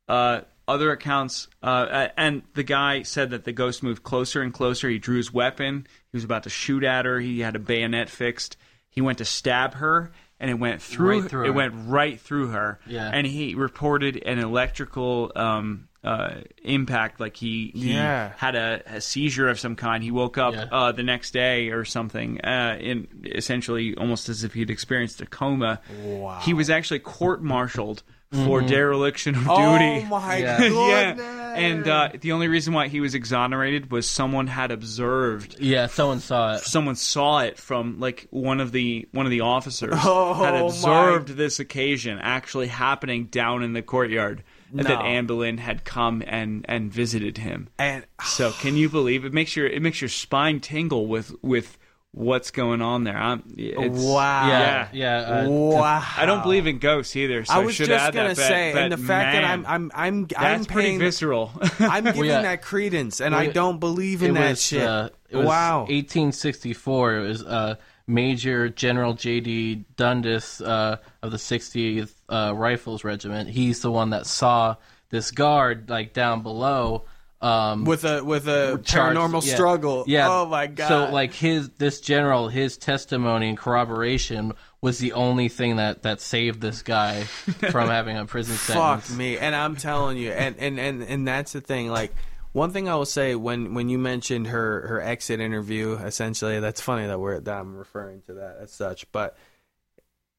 Uh, other accounts, uh, and the guy said that the ghost moved closer and closer. He drew his weapon. He was about to shoot at her. He had a bayonet fixed. He went to stab her, and it went through. Right through it her. went right through her. Yeah. And he reported an electrical um, uh, impact, like he, he Yeah. had a, a seizure of some kind. He woke up Yeah. uh, the next day or something, uh, in essentially almost as if he'd experienced a coma. Wow. He was actually court-martialed for dereliction of Oh duty. my Yeah. goodness. yeah, and uh, the only reason why he was exonerated was someone had observed. Yeah, someone saw it. Someone saw it from like one of the one of the officers Oh, had my- observed this occasion actually happening down in the courtyard, and that Anne Boleyn had come and and visited him. and So can you believe it makes your it makes your spine tingle with with what's going on there? I'm, it's, wow. Yeah, yeah. uh, wow. I don't believe in ghosts either. So I was should just gonna that, but- say, and the fact that I'm I'm I'm that's I'm pretty paying, visceral. I'm giving yeah. that credence, and I don't believe in it that was, shit. Uh, it was wow. 1864. It was uh, Major General J.D. Dundas uh, of the 60th uh, Rifles Regiment. He's the one that saw this guard like down below. Um, with a with a charged- paranormal yeah. struggle. Yeah. Oh my god. So like his this general, his testimony and corroboration was the only thing that that saved this guy from having a prison sentence. fuck me, and I'm telling you, and and and and that's the thing. Like one thing I will say when when you mentioned her her exit interview, essentially, that's funny that we're that I'm referring to that as such, but.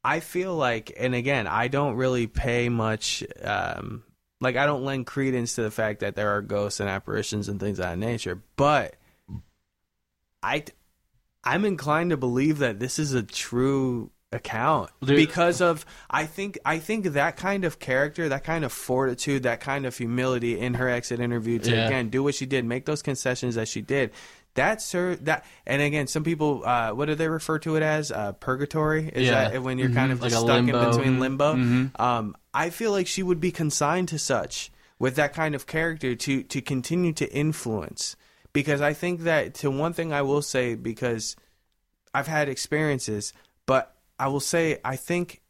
I feel like, and again, I don't really pay much, um, like I don't lend credence to the fact that there are ghosts and apparitions and things of that nature. But I, I'm inclined to believe that this is a true account Dude- because of I think I think that kind of character, that kind of fortitude, that kind of humility in her exit interview to Yeah. again do what she did, make those concessions that she did. That's her that and again some people uh what do they refer to it as uh purgatory is Yeah. that when you're kind of Like stuck in between limbo Mm-hmm. um I feel like she would be consigned to such with that kind of character to to continue to influence because I think that to one thing I will say because I've had experiences, but I will say I think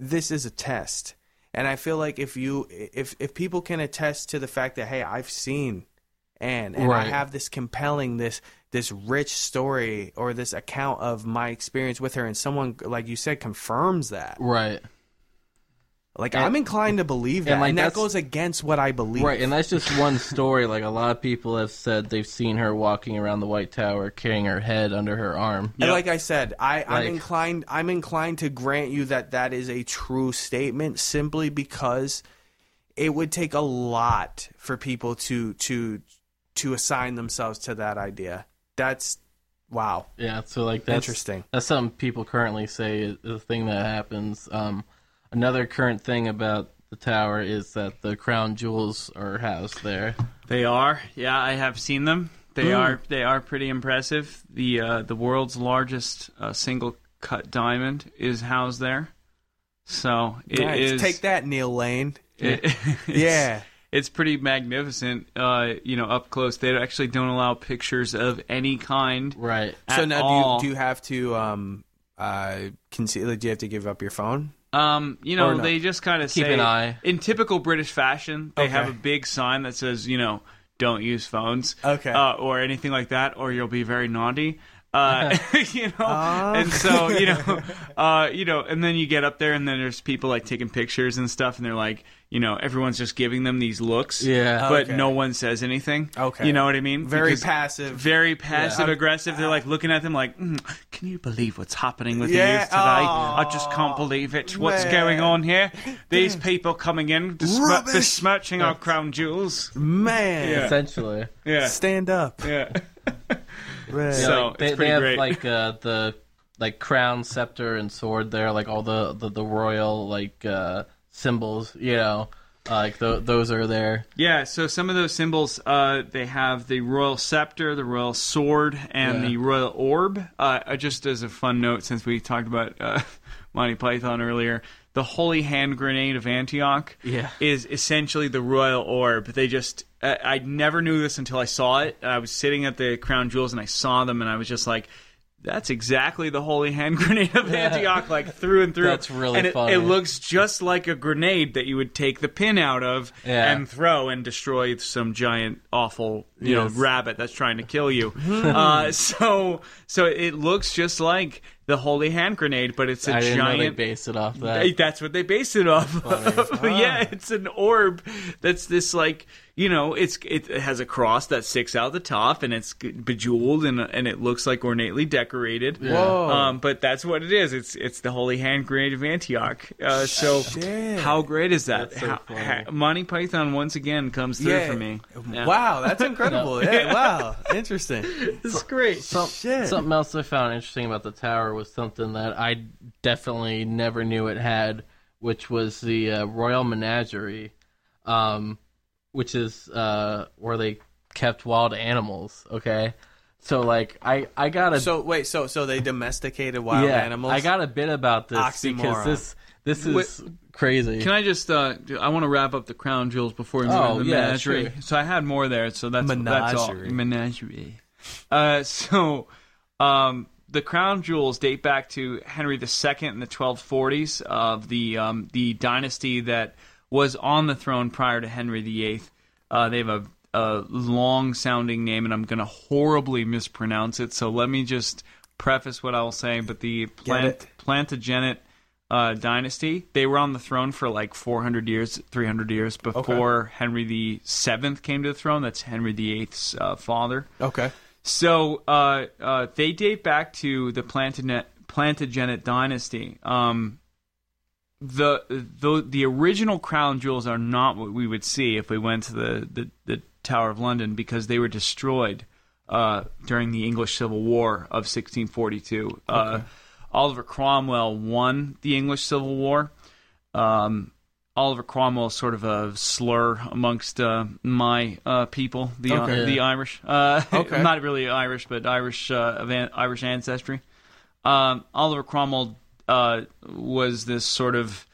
this is a test. And I feel like if you if if people can attest to the fact that hey, I've seen Anne and I have this compelling this this rich story or this account of my experience with her and someone like you said confirms that. Right. Like And- I'm inclined to believe that. and, And, that goes against what I believe. Right, and that's just one story. Like a lot of people have said they've seen her walking around the White Tower carrying her head under her arm. And like I said, I, I'm Like- inclined. I'm inclined to grant you that that is a true statement, simply because it would take a lot for people to to to assign themselves to that idea. That's wow, Yeah, so like that's interesting. That's something people currently say is the thing that happens. Um, another current thing about the tower is that the crown jewels are housed there. They are. Yeah, I have seen them. They Hmm. are. They are pretty impressive. The uh, the world's largest uh, single cut diamond is housed there. So it is. Nice. Take that, Neil Lane. it- it's- Yeah. it's pretty magnificent. Uh, you know, up close. They actually don't allow pictures of any kind. Right. So now, all. do you do you have to um uh conceal? Do you have to give up your phone? Um, you know, they just kind of Keep say an eye. in typical British fashion. They Okay. have a big sign that says, you know, don't use phones, Okay. uh, or anything like that, or you'll be very naughty. Uh, you know, Oh. and so you know, uh, you know, and then you get up there, and then there's people like taking pictures and stuff, and they're like, you know, everyone's just giving them these looks, Yeah. but Okay. no one says anything. Okay. you know what I mean? Very Because- passive. very passive Yeah. aggressive. They're like looking at them like, mm, "Can you believe what's happening with Yeah, the youth today? I just can't believe it. What's man. going on here? These people coming in, besmi- Rubbish. besmirching our crown jewels. Man, Yeah. Essentially. Yeah, stand up. yeah. Man. So, like, they, it's they have great. like uh, the like crown, scepter, and sword there, like all the the, the royal like uh, symbols. You know, uh, like th- those are there. Yeah, so some of those symbols, uh, they have the royal scepter, the royal sword, and Yeah. the royal orb. Uh, uh, just as a fun note, since we talked about uh, Monty Python earlier, the holy hand grenade of Antioch Yeah. is essentially the royal orb. They just, uh, I never knew this until I saw it. I was sitting at the crown jewels and I saw them, and I was just like, that's exactly the holy hand grenade of Antioch, like through and through. That's really and it, funny. it looks just like a grenade that you would take the pin out of Yeah. and throw and destroy some giant, awful, you Yes. know, rabbit that's trying to kill you. uh, so, so it looks just like the holy hand grenade, but it's a I didn't know they giant. based it off that. That's what they base it off of. yeah, it's an orb that's this like you know it's it has a cross that sticks out the top and it's bejeweled and and it looks like ornately decorated. Whoa. Um, but that's what it is. It's it's the holy hand grenade of Antioch. Uh, so Shit. how great is that? So How- ha- Monty Python once again comes through for me. Yeah. Wow, that's incredible. yeah, wow, interesting. it's great. Some- Shit. Something else I found interesting about the tower was something that I definitely never knew it had, which was the uh, Royal Menagerie, um, which is uh, where they kept wild animals. Okay, so like I I got a So wait, so so they domesticated wild yeah, animals? I got a bit about this because this this is Wait, crazy. Can I just? Uh, do- I want to wrap up the crown jewels before we move Oh, to the yeah, menagerie. sure. So I had more there. So that's that's all. Menagerie. Menagerie. Uh, so, um, the crown jewels date back to Henry II in the 1240s of the um, the dynasty that was on the throne prior to Henry VIII. Uh, they have a, a long sounding name, and I'm going to horribly mispronounce it. So let me just preface what I will say. But the plant. Plantagenet uh, dynasty. They were on the throne for like 400 years, 300 years before Henry the Seventh came to the throne. That's Henry VIII's uh, father. okay. So uh, uh, they date back to the Plantagenet, Plantagenet dynasty. Um, the, the the original crown jewels are not what we would see if we went to the, the, the Tower of London because they were destroyed uh, during the English Civil War of 1642. Uh, Oliver Cromwell won the English Civil War. Um, Oliver Cromwell is sort of a slur amongst uh, my uh, people, the uh, Okay. the Irish. Uh, Okay. not really Irish, but Irish uh, of an- Irish ancestry. Um, Oliver Cromwell uh, was this sort of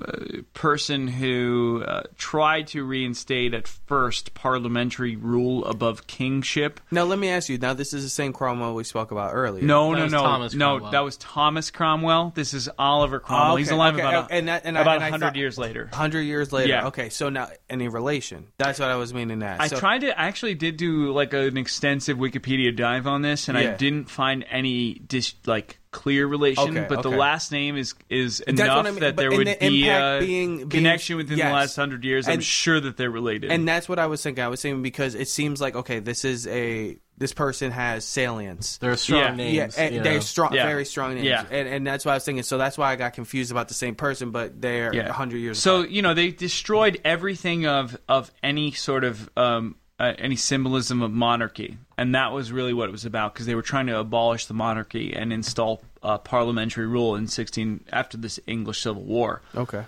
uh, person who uh, tried to reinstate at first parliamentary rule above kingship. Now let me ask you. Now this is the same Cromwell we spoke about earlier. No, That no, no, Thomas no. Cromwell. That was Thomas Cromwell. This is Oliver Cromwell. Oh, He's alive okay, about a, and that- and about and hundred years later. hundred years later. Yeah. Okay, so now any relation? That's what I was meaning. That I so, tried to I actually did do like an extensive Wikipedia dive on this, and I didn't find any dis- like clear relation. Okay, but the last name is is what enough I mean, that but there would the be a being- being- connection within yes. the last hundred years. I'm sure that they're related. And that's what I was thinking. I was thinking because it seems like okay, this is a this person has salience. They're strong Yeah. names. yeah, and they're strong, Yeah. very strong names. Yeah. and, and that's why I was thinking. So that's why I got confused about the same person, but they're yeah. a hundred years. So apart. you know they destroyed everything of of any sort of um, uh, any symbolism of monarchy, and that was really what it was about because they were trying to abolish the monarchy and install uh, parliamentary rule in sixteen after this English Civil War. okay,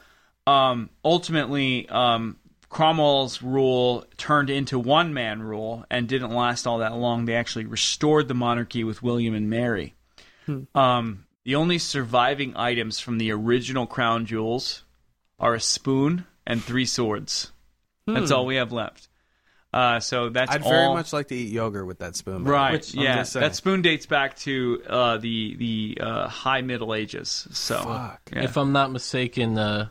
um, ultimately, um, Cromwell's rule turned into one man rule and didn't last all that long. They actually restored the monarchy with William and Mary. Um, the only surviving items from the original crown jewels are a spoon and three swords. That's all we have left. Uh, so that's I'd all. very much like to eat yogurt with that spoon. by the way. Right, Which- yeah. That spoon dates back to uh, the the uh, High Middle Ages. So, Fuck. yeah. If I'm not mistaken, uh,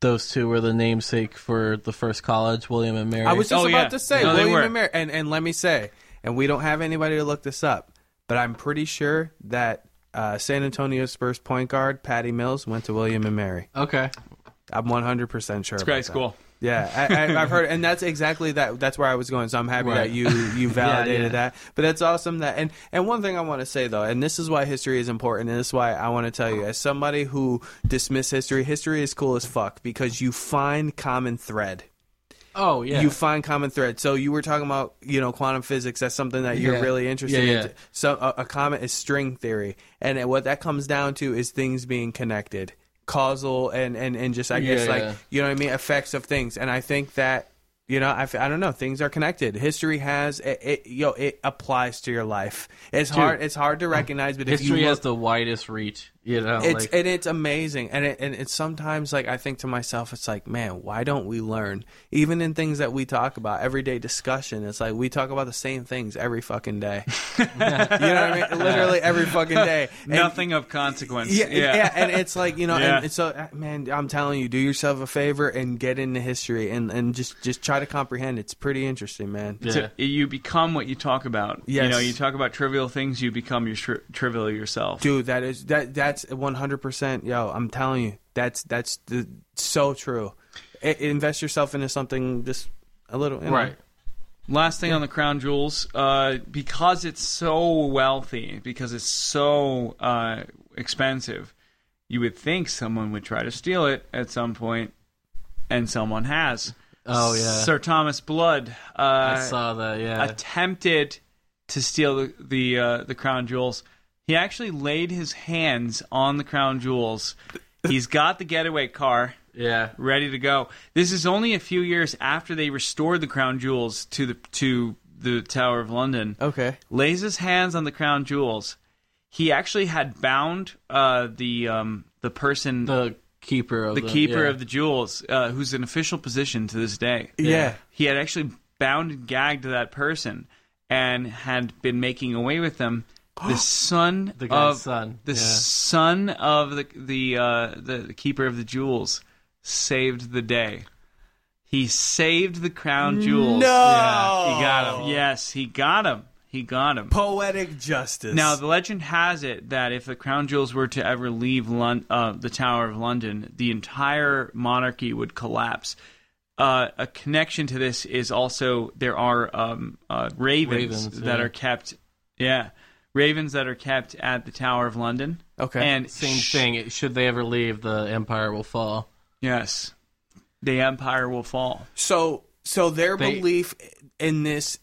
those two were the namesake for the first college, William and Mary. I was just Oh, about yeah. to say No, they William were. and Mary, and and let me say, and we don't have anybody to look this up, but I'm pretty sure that uh, San Antonio's first point guard, Patty Mills, went to William and Mary. okay. I'm 100 percent sure. it's about great that. Yeah, I, I, I've heard, and that's exactly that. That's where I was going. So I'm happy Right. that you you validated yeah. that. But that's awesome that. And and one thing I want to say though, and this is why history is important, and this is why I want to tell you, as somebody who dismiss history, history is cool as fuck because you find common thread. Oh yeah. You find common thread. So you were talking about, you know, quantum physics. That's something that you're Yeah. really interested Yeah, yeah. in. So a, a comet is string theory, and what that comes down to is things being connected, causal, and and and just I guess Yeah, like yeah. you know what I mean, effects of things. And I think that you know I, I don't know things are connected. History has it, it yo it applies to your life. It's hard it's hard to recognize, but if History you has the widest reach. You know, it's like, and it's amazing and it, and it's sometimes like i think to myself it's like man why don't we learn even in things that we talk about everyday discussion it's like we talk about the same things every fucking day you know what i mean literally every fucking day And- Nothing of consequence. yeah, Yeah. yeah, and it's like you know, Yeah. and, and so uh, man, I'm telling you, do yourself a favor and get into history and and just just try to comprehend. It's pretty interesting, man. yeah. So you become what you talk about. You know, you talk about trivial things, you become your tri- trivial yourself. Dude, that is that that's 100. percent Yo, I'm telling you, that's that's the, so true. I, invest yourself into something just a little, you know. right. Last thing on the crown jewels, uh, because it's so wealthy, because it's so uh, expensive, you would think someone would try to steal it at some point, and someone has. Oh yeah, Sir Thomas Blood uh, I saw that. Yeah, attempted to steal the the, uh, the crown jewels. He actually laid his hands on the crown jewels. He's got the getaway car yeah. ready to go. This is only a few years after they restored the crown jewels to the to the Tower of London. Okay. Lays his hands on the crown jewels. He actually had bound uh, the um, the person, the, The keeper of the, keeper yeah. of the jewels, uh, who's an official position to this day. Yeah. He had actually bound and gagged that person and had been making away with them. The son the of son. the yeah. son of the the, uh, the the keeper of the jewels saved the day. He saved the crown jewels. No. Yeah, he got him. Yes, he got him. He got him. Poetic justice. Now the legend has it that if the crown jewels were to ever leave Lon- uh, the Tower of London, the entire monarchy would collapse. Uh, a connection to this is also there are um, uh, ravens, Ravens, that yeah. are kept. Yeah, ravens that are kept at the Tower of London. Okay. and Same sh- thing. Should they ever leave, the empire will fall. Yes, the empire will fall. So, so their They- belief in this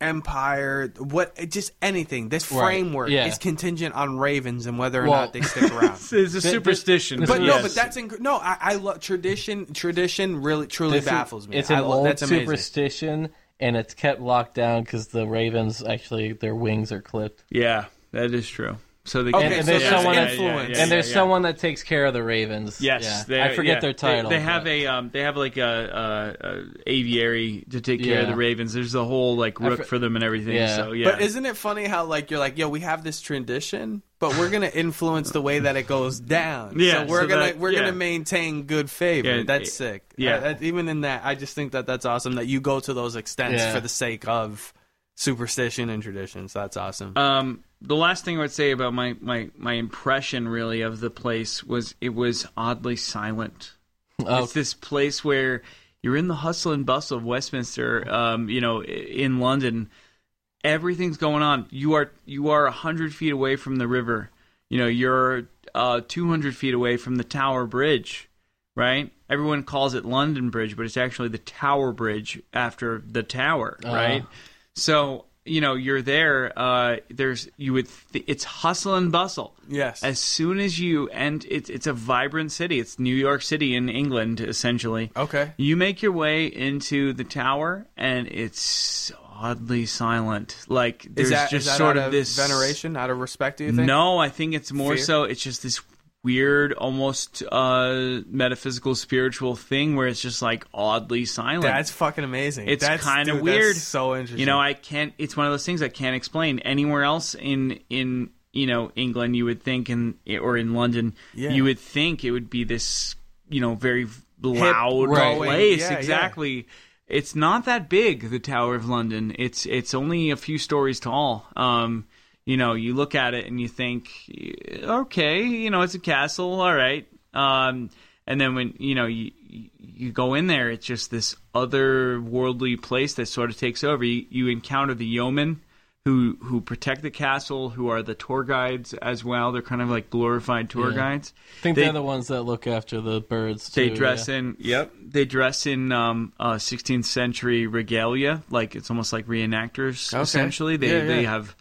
empire, what, just anything, this Right, framework yeah. is contingent on ravens and whether or Well- not they stick around. It's a superstition, But no, yes. but that's inc- no. I, I love tradition. Tradition really truly This is- baffles me. It's I an lo- old that's amazing. superstition, and it's kept locked down because the ravens actually their wings are clipped. yeah, that is true. So they Okay, And, can't- and so there's there's someone that- influence. and there's yeah. someone that takes care of the ravens. Yes, yeah. they- I forget yeah. their title. They, have but- a um, they have like a, a, a aviary to take care of the ravens. There's a whole like rook fr- for them and everything. Yeah. So yeah, But isn't it funny how like you're like, yo, we have this tradition, but we're gonna influence the way that it goes down. Yeah, so we're so gonna that- we're yeah. gonna maintain good favor. Yeah, that's it- sick. yeah. That- even in that, I just think that that's awesome that you go to those extents Yeah. for the sake of superstition and traditions. That's awesome. um, the last thing I would say about my, my, my impression really of the place was it was oddly silent. Oh, It's this place where you're in the hustle and bustle of Westminster, um, you know, in London. Everything's going on. You are you are hundred feet away from the river. You know, you're uh, two hundred feet away from the Tower Bridge, right? Everyone calls it London Bridge, but it's actually the Tower Bridge after the tower, right? So you know, you're there. Uh, there's you would th- it's hustle and bustle yes. as soon as you and it's it's a vibrant city it's new york city in england essentially okay. you make your way into the tower and it's oddly silent like there's that, just sort out of this veneration, out of respect? Do you think? no i think it's more Fear? so it's just this weird almost uh metaphysical spiritual thing where it's just like oddly silent That's fucking amazing. It's kinda weird. That's so interesting. you know i can't it's one of those things i can't explain anywhere else in in you know england you would think in or in london Yeah. you would think it would be this you know very loud right. place Yeah, yeah. exactly it's not that big the tower of london it's it's only a few stories tall um you know you look at it and you think okay you know it's a castle all right um and then when you know you you go in there it's just this otherworldly place that sort of takes over you, you encounter the yeomen who who protect the castle who are the tour guides as well they're kind of like glorified tour Yeah. guides I think they- are the ones that look after the birds. Too, they dress yeah. in yep they dress in um uh 16th century regalia like it's almost like reenactors Okay. essentially they Yeah, they have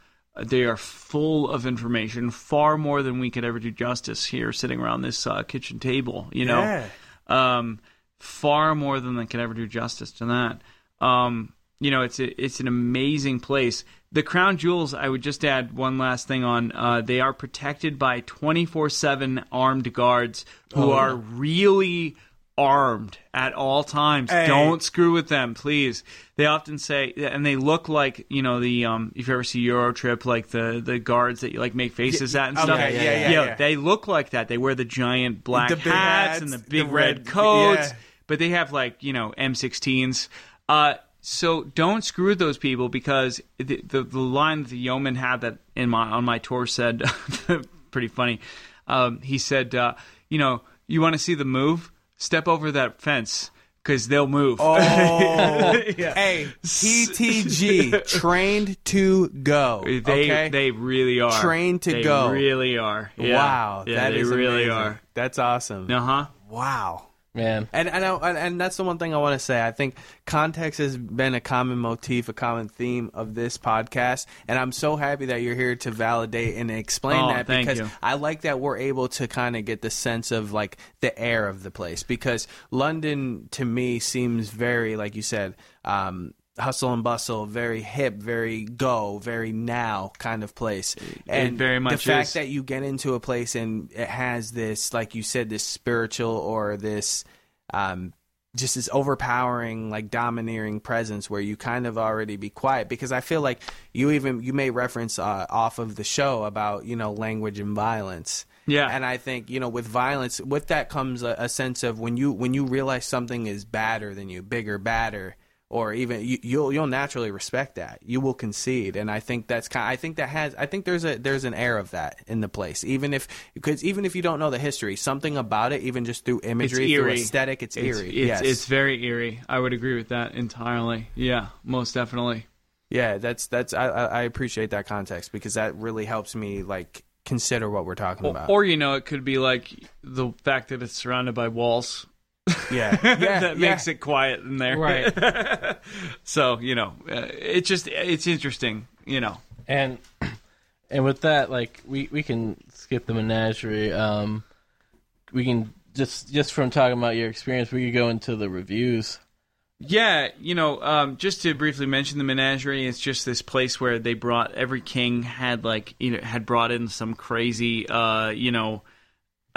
they are full of information far more than we could ever do justice here sitting around this uh, kitchen table you know Yeah. um, far more than they can ever do justice to that. Um, you know, it's a, it's an amazing place. The crown jewels. I would just add one last thing on. Uh, they are protected by twenty four seven armed guards who Oh, are really armed at all times. Hey. Don't screw with them, please. They often say, and they look like you know the um. If you ever see Euro Trip, like the the guards that you like make faces at and okay, stuff. yeah, yeah, yeah. They look like that. They wear the giant black The hats, hats, and the the big red, red- coats, yeah. but they have like you know M16s. Uh, so don't screw those people because the, the the line that the yeoman had that in my on my tour said pretty funny. Um, he said, uh, you know, you want to see the move? Step over that fence because they'll move. Oh, hey, TTG, trained to go. They okay? they really are Trained to They go. Really are. Yeah. wow, yeah, that they is really amazing. are. That's awesome. Uh huh. Wow. Man, And and, I, and and that's the one thing I want to say. I think context has been a common motif, a common theme of this podcast, and I'm so happy that you're here to validate and explain Oh, that thank because you. I like that we're able to kind of get the sense of like the air of the place because London to me seems very like you said. Um, Hustle and bustle, very hip, very go, very now kind of place. And very much the fact is. that you get into a place and it has this, like you said, this spiritual or this um, just this overpowering, like domineering presence where you kind of already be quiet. Because I feel like you even you made reference uh, off of the show about you know language and violence. Yeah. and I think you know with violence, with that comes a, a sense of when you when you realize something is badder than you, bigger, badder. Or even you, you'll you'll naturally respect that. You will concede, and I think that's kind. I think that has. I think there's a there's an air of that in the place. Even if because even if you don't know the history, something about it, even just through imagery, through aesthetic, it's, It's, eerie. it's, yes. it's very eerie. I would agree with that entirely. Yeah, most definitely. Yeah, that's that's I, I I appreciate that context because that really helps me like consider what we're talking Or, about. or you know, it could be like the fact that it's surrounded by walls yeah, yeah, that yeah. makes it quiet in there. right. So you know, uh, it's just it's interesting. You know, and and with that, like we we can skip the menagerie. Um, we can just just from talking about your experience, we could go into the reviews. Yeah, you know, um, just to briefly mention the menagerie, it's just this place where they brought every king had like you know had brought in some crazy, uh, you know.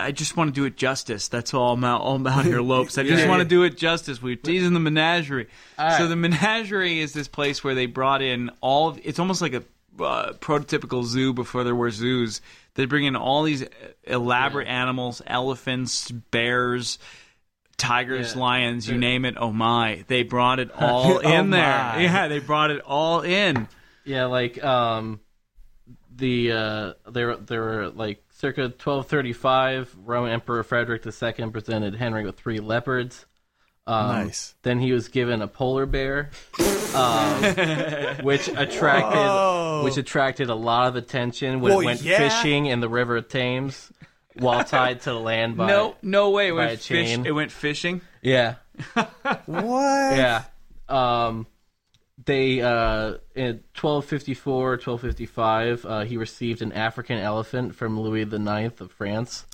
I just want to do it justice. That's all I'm out, all I'm out here, Lopes. I just Yeah. want to do it justice. We're teasing the menagerie. All So the menagerie is this place where they brought in all. Of, it's almost like a uh, prototypical zoo before there were zoos. They bring in all these elaborate animals: elephants, bears, tigers, Yeah. lions, you name it. Oh my! They brought it all in Oh there. Yeah, they brought it all in. Yeah, like um, the uh, there there were like circa 1235. Roman Emperor Frederick II presented Henry with three leopards. Um, Nice. Then he was given a polar bear, um, which attracted Whoa. which attracted a lot of attention when Well, it went yeah. fishing in the River Thames while tied to the land by no, no way. It went a fish. It went fishing. yeah What? yeah. Um, they uh, in 1254, 1255, uh, he received an African elephant from Louis IX of France.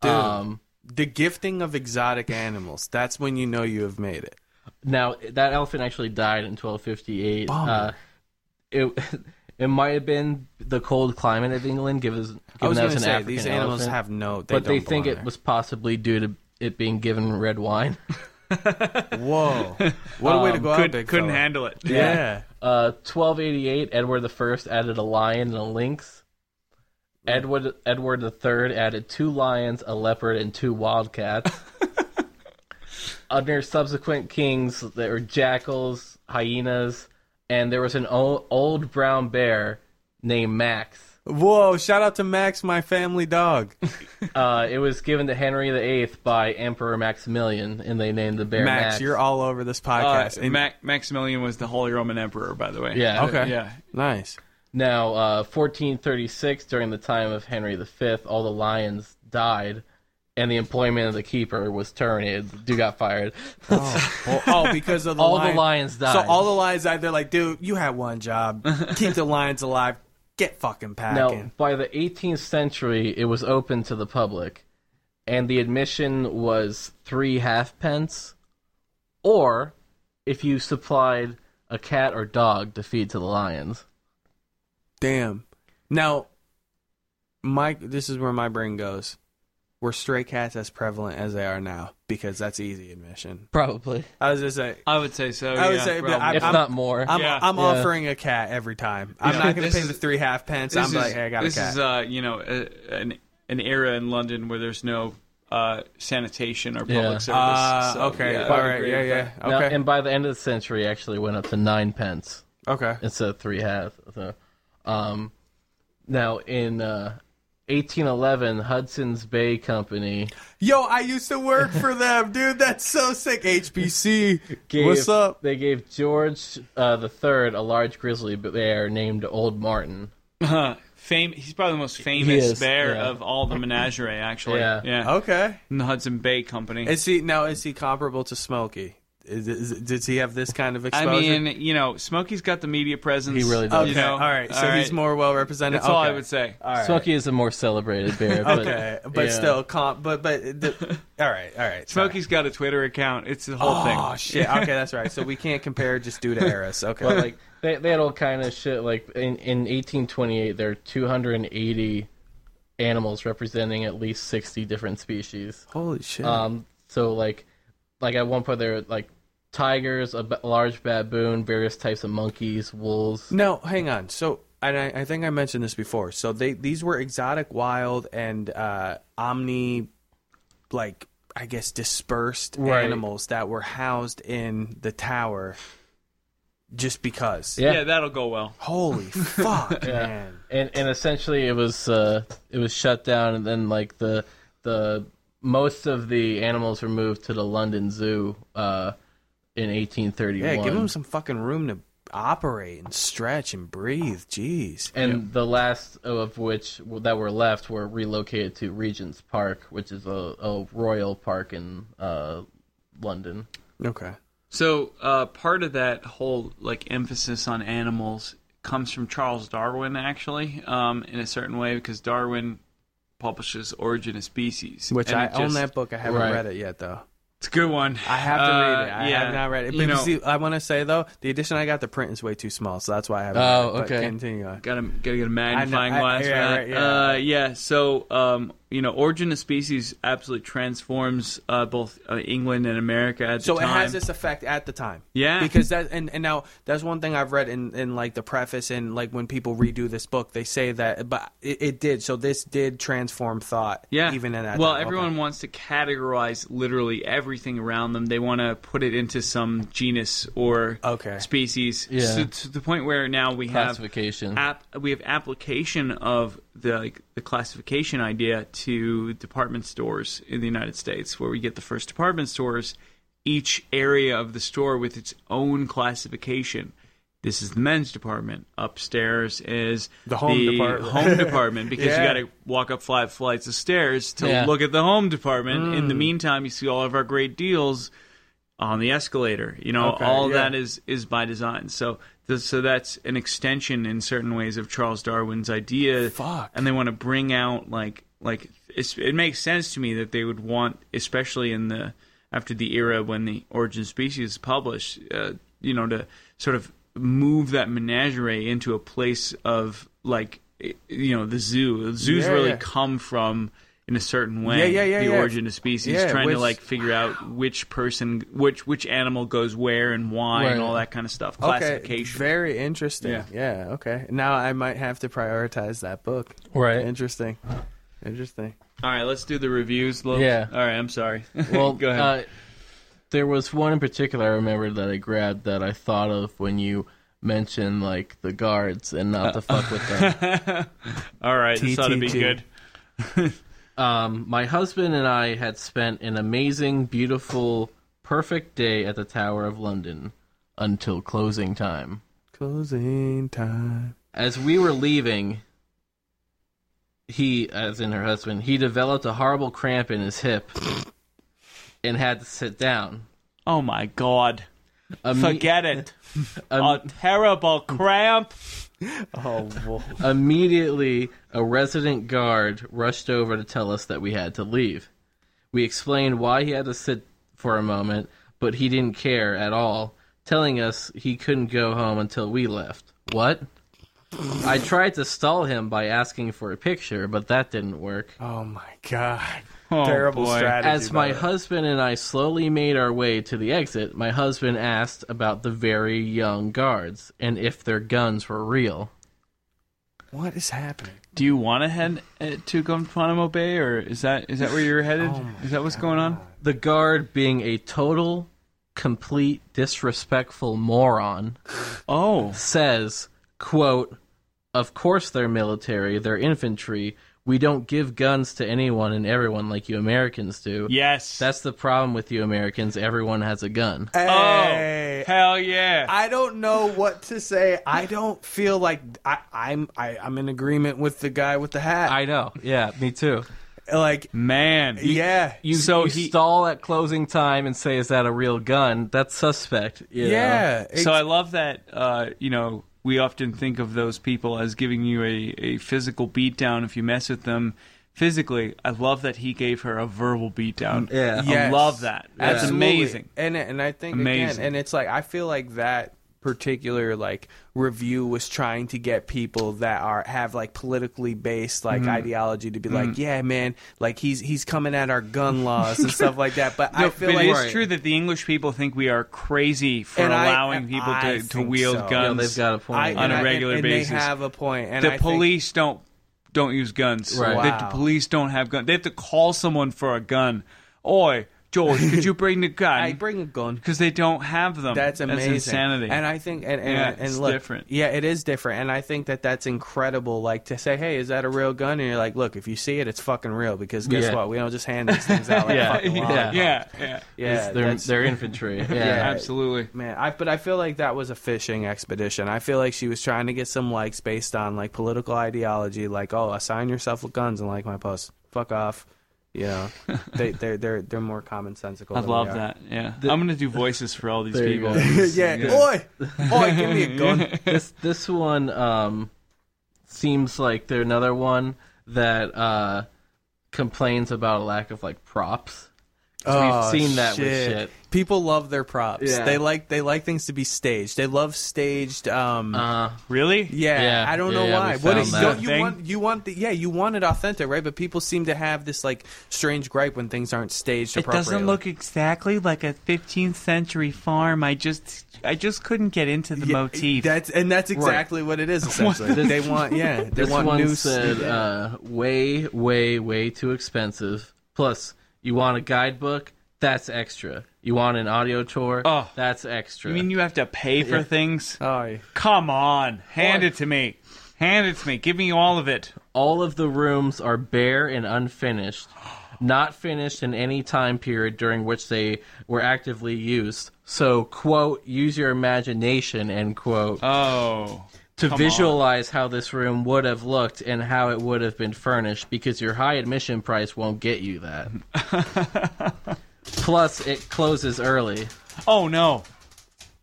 Dude. Um, The gifting of exotic animals. That's when you know you have made it. now that elephant actually died in 1258. Bummer. Uh, it it might have been the cold climate of England, given, given I was that was an say African these animals elephant. have no. They but they think belong it was possibly due to it being given red wine. Whoa! What a way to Um, go out, Could, big couldn't fella. handle it. Yeah. Uh, 1288, Edward I added a lion and a lynx. Edward Edward III added two lions, a leopard, and two wildcats. Under subsequent kings, there were jackals, hyenas, and there was an old, old brown bear named Max. Whoa! Shout out to Max, my family dog. Uh, it was given to Henry VIII by Emperor Maximilian, and they named the bear Max, Max. you're all over this Uh, podcast. And- Mac- Maximilian was the Holy Roman Emperor, by the way. Yeah. Okay. Yeah. nice. Now, uh, 1436, during the time of Henry V, all the lions died, and the employment of the keeper was terminated. The dude got fired. Oh, well, oh, because of the all lion- the lions died. So all the lions died. They're like, dude, you had one job. Keep the lions alive. Get fucking packing. now, by the 18th century, it was open to the public, and the admission was three halfpence, or if you supplied a cat or dog to feed to the lions. Damn. Now, my this is where my brain goes. Were stray cats as prevalent as they are now? Because that's easy admission. Probably, I was just say, I would say so. I would yeah, say, but probably. I- if I'm- not more. I'm, Yeah. I'm Yeah. offering a cat every time. I'm Yeah. not going to pay is- the three half pence. I'm is, like, hey, I got this a cat. This is uh, you know a, an an era in London where there's no uh, sanitation or public Yeah. service. Ah, so, okay. yeah, All I would right. agree Yeah, yeah. that. Now- Okay. and by the end of the century, actually went up to nine pence okay. instead of three half. So, um, now in uh, 1811, Hudson's Bay Company Yo, I used to work for them, dude. That's so sick. HBC. gave What's up? they gave George uh, the Third a large grizzly bear named Old Martin. Uh, fame. He's probably the most famous is, bear yeah. of all the menagerie. Actually, Yeah. yeah. Okay. In the Hudson Bay Company. Is he now? Is he comparable to Smokey? Is, is, does he have this kind of exposure? I mean, you know, Smokey's got the media presence. He really does. you know? all right. So he's more well represented. That's all I would say. All right. Smokey is a more celebrated bear. But, Okay, but yeah. still, comp. But but the, all right, all right. Smokey's got a Twitter account. It's the whole Oh thing. shit. Okay, that's right. So we can't compare just due to eras. Okay. But like they, they had all kind of shit. Like in, in 1828, there are 280 animals representing at least 60 different species. Holy shit. Um, so like, like at one point there were like tigers, a large baboon, various types of monkeys, wolves. No, hang on. So, and I, I think I mentioned this before. So they these were exotic, wild, and uh, omni, like I guess dispersed Right. animals that were housed in the tower, just because. Yeah. Yeah, that'll go well. Holy fuck, man. and and essentially it was uh it was shut down and then like the the most of the animals were moved to the London Zoo uh in 1831 Yeah, give them some fucking room to operate and stretch and breathe. Jeez. and the last of which that were left were relocated to Regent's Park which is a, a royal park in uh London Okay. So uh, part of that whole like emphasis on animals comes from Charles Darwin, actually, um, in a certain way, because Darwin publishes *Origin of Species*, Which I it own that book. I haven't Right. read it yet, though. It's a good one. I have to read it. I Uh, yeah. have not read it. You But know, see, I want to say though, the edition I got, the print is way too small, so that's why I haven't. Oh, read it. But okay. Continue on. Gotta gotta get a magnifying I- glass yeah, for that. right, yeah. Uh, yeah. So um, you know, *Origin of Species* absolutely transforms uh, both uh, England and America at the So it has this effect at the time. Yeah. Because that and, and now that's one thing I've read in, in like the preface and like when people redo this book, they say that but it, it did. So this did transform thought. Yeah. Even in that. Well, time. everyone Okay. wants to categorize literally everything around them. They want to put it into some genus or Okay. species. Yeah. So to the point where now we have classification app we have application of the like, the classification idea to department stores in the United States, where we get the first department stores. Each area of the store with its own classification. This is the men's department. Upstairs is The home department. home department because Yeah. you got to walk up five flights of stairs to Yeah. look at the home department. In the Mm. meantime, you see all of our great deals on the escalator. You know, Okay, all yeah. that is is by design. So th- so that's an extension in certain ways of Charles Darwin's idea. Fuck. And they want to bring out like like it's, it makes sense to me that they would want, especially in the after the era when the Origin of Species is published, uh, you know, to sort of move that menagerie into a place of like you know the zoo. The zoos Yeah, really yeah. come from. In a certain way, Yeah, yeah, yeah, the yeah. origin of species, Yeah, trying which- to like figure out which person, which which animal goes where and why, and all that kind of stuff. Okay. Classification. Very interesting. Yeah. Yeah. Okay. Now I might have to prioritize that book. right Interesting. Interesting. All right, let's do the reviews. Look. Yeah. All right, I'm sorry. well go ahead. Uh, there was one in particular I remember that I grabbed that I thought of when you mentioned like the guards and not to fuck with them all right, this ought to be good. Um, my husband and I had spent an amazing, beautiful, perfect day at the Tower of London until closing time. Closing time. As we were leaving, he, as in her husband, he developed a horrible cramp in his hip and had to sit down. Oh my God! Imme- Forget it. um, a terrible cramp. Oh, well. Immediately, a resident guard rushed over to tell us that we had to leave. We explained why he had to sit for a moment, but he didn't care at all, telling us he couldn't go home until we left. What? I tried to stall him by asking for a picture, but that didn't work. Oh my god. Oh, Terrible boy. strategy. As my by husband and I slowly made our way to the exit, my husband asked about the very young guards and if their guns were real. What is happening? Do you want to head uh, to Guantanamo Bay, or is that is that where you're headed? Oh is that what's going on? The guard, being a total, complete, disrespectful moron, Oh, says, quote, Of course they're military, they're infantry. We don't give guns to anyone and everyone like you Americans do. yes. That's the problem with you Americans. Everyone has a gun. Hey. oh, hell yeah. I don't know what to say. I don't feel like I, I'm I, I'm in agreement with the guy with the hat. I know. Yeah, me too. like Man, yeah. You, So you he- stall at closing time and say, "Is that a real gun?" That's suspect. you know? yeah. So I love that. Uh, you know, we often think of those people as giving you a, a physical beatdown if you mess with them physically. I love that he gave her a verbal beatdown. Yeah. I love that. That's Absolutely. amazing. And and I think Amazing. again, and it's like I feel like that particular like review was trying to get people that are have like politically based like Mm-hmm. ideology to be like, yeah, man, like he's he's coming at our gun laws and stuff like that. But I feel but like it is Right. true that the English people think we are crazy for And allowing and people I to, to wield so. Yeah, guns. they've got a point. I, on a a I- regular and, basis. They have a point. And the I think- police don't don't use guns. Right. The, the police don't have guns. They have to call someone for a gun. Oi, George, could you bring the gun? I bring a gun. Because they don't have them. That's amazing. That's insanity. And I think, and, and, Yeah, and it's look, different. Yeah, it is different. And I think that that's incredible. Like to say, hey, is that a real gun? And you're like, look, if you see it, it's fucking real. Because guess Yeah. what? We don't just hand these things out like Yeah. fucking Yeah. yeah, yeah, Yeah, they're they're infantry. Yeah. Yeah. absolutely. Man, I but I feel like that was a fishing expedition. I feel like she was trying to get some likes based on like political ideology, like oh, assign yourself with guns and like my post. Fuck off. You know, they they're they're they're more commonsensical. I love that. Yeah, I'm gonna do voices for all these people. go. yeah. Oi, oi, give me a gun. this this one um seems like they're another one that uh complains about a lack of like props. 'Cause Oh, We've seen that with shit. People love their props. Yeah. They like they like things to be staged. They love staged. Um, Uh, Really? yeah, yeah, I don't yeah, know yeah, why. we What found is, that. don't you Thing? want? You want the yeah, you want it authentic, right? But people seem to have this like strange gripe when things aren't staged It appropriately. doesn't look exactly like a 15th century farm. I just, I just couldn't get into the Yeah, motif. That's and that's exactly what it is. Essentially, they want yeah, they this want one new said uh, way, way, way too expensive. Plus, you want a guidebook? That's extra. You want an audio tour? Oh. that's extra. you mean you have to pay for Yeah. things? Oh, yeah. Come on, hand Boy. it to me. Hand it to me. Give me all of it. all of the rooms are bare and unfinished, not finished in any time period during which they were actively used. So, quote, use your imagination, end quote, Oh, to come visualize how this room would have looked and how it would have been furnished because your high admission price won't get you that. Plus, it closes early. oh no,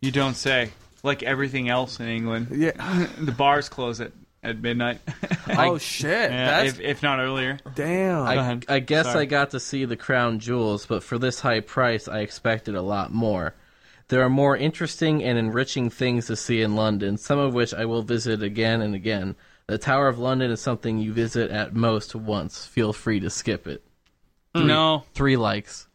you don't say. Like everything else in England, yeah. the bars close at at midnight. oh shit, Yeah, that's if, if not earlier. damn. I. I guess Sorry. I got to see the crown jewels, but for this high price, I expected a lot more. There are more interesting and enriching things to see in London, some of which I will visit again and again. The Tower of London is something you visit at most once. Feel free to skip it. Mm. No, Three likes.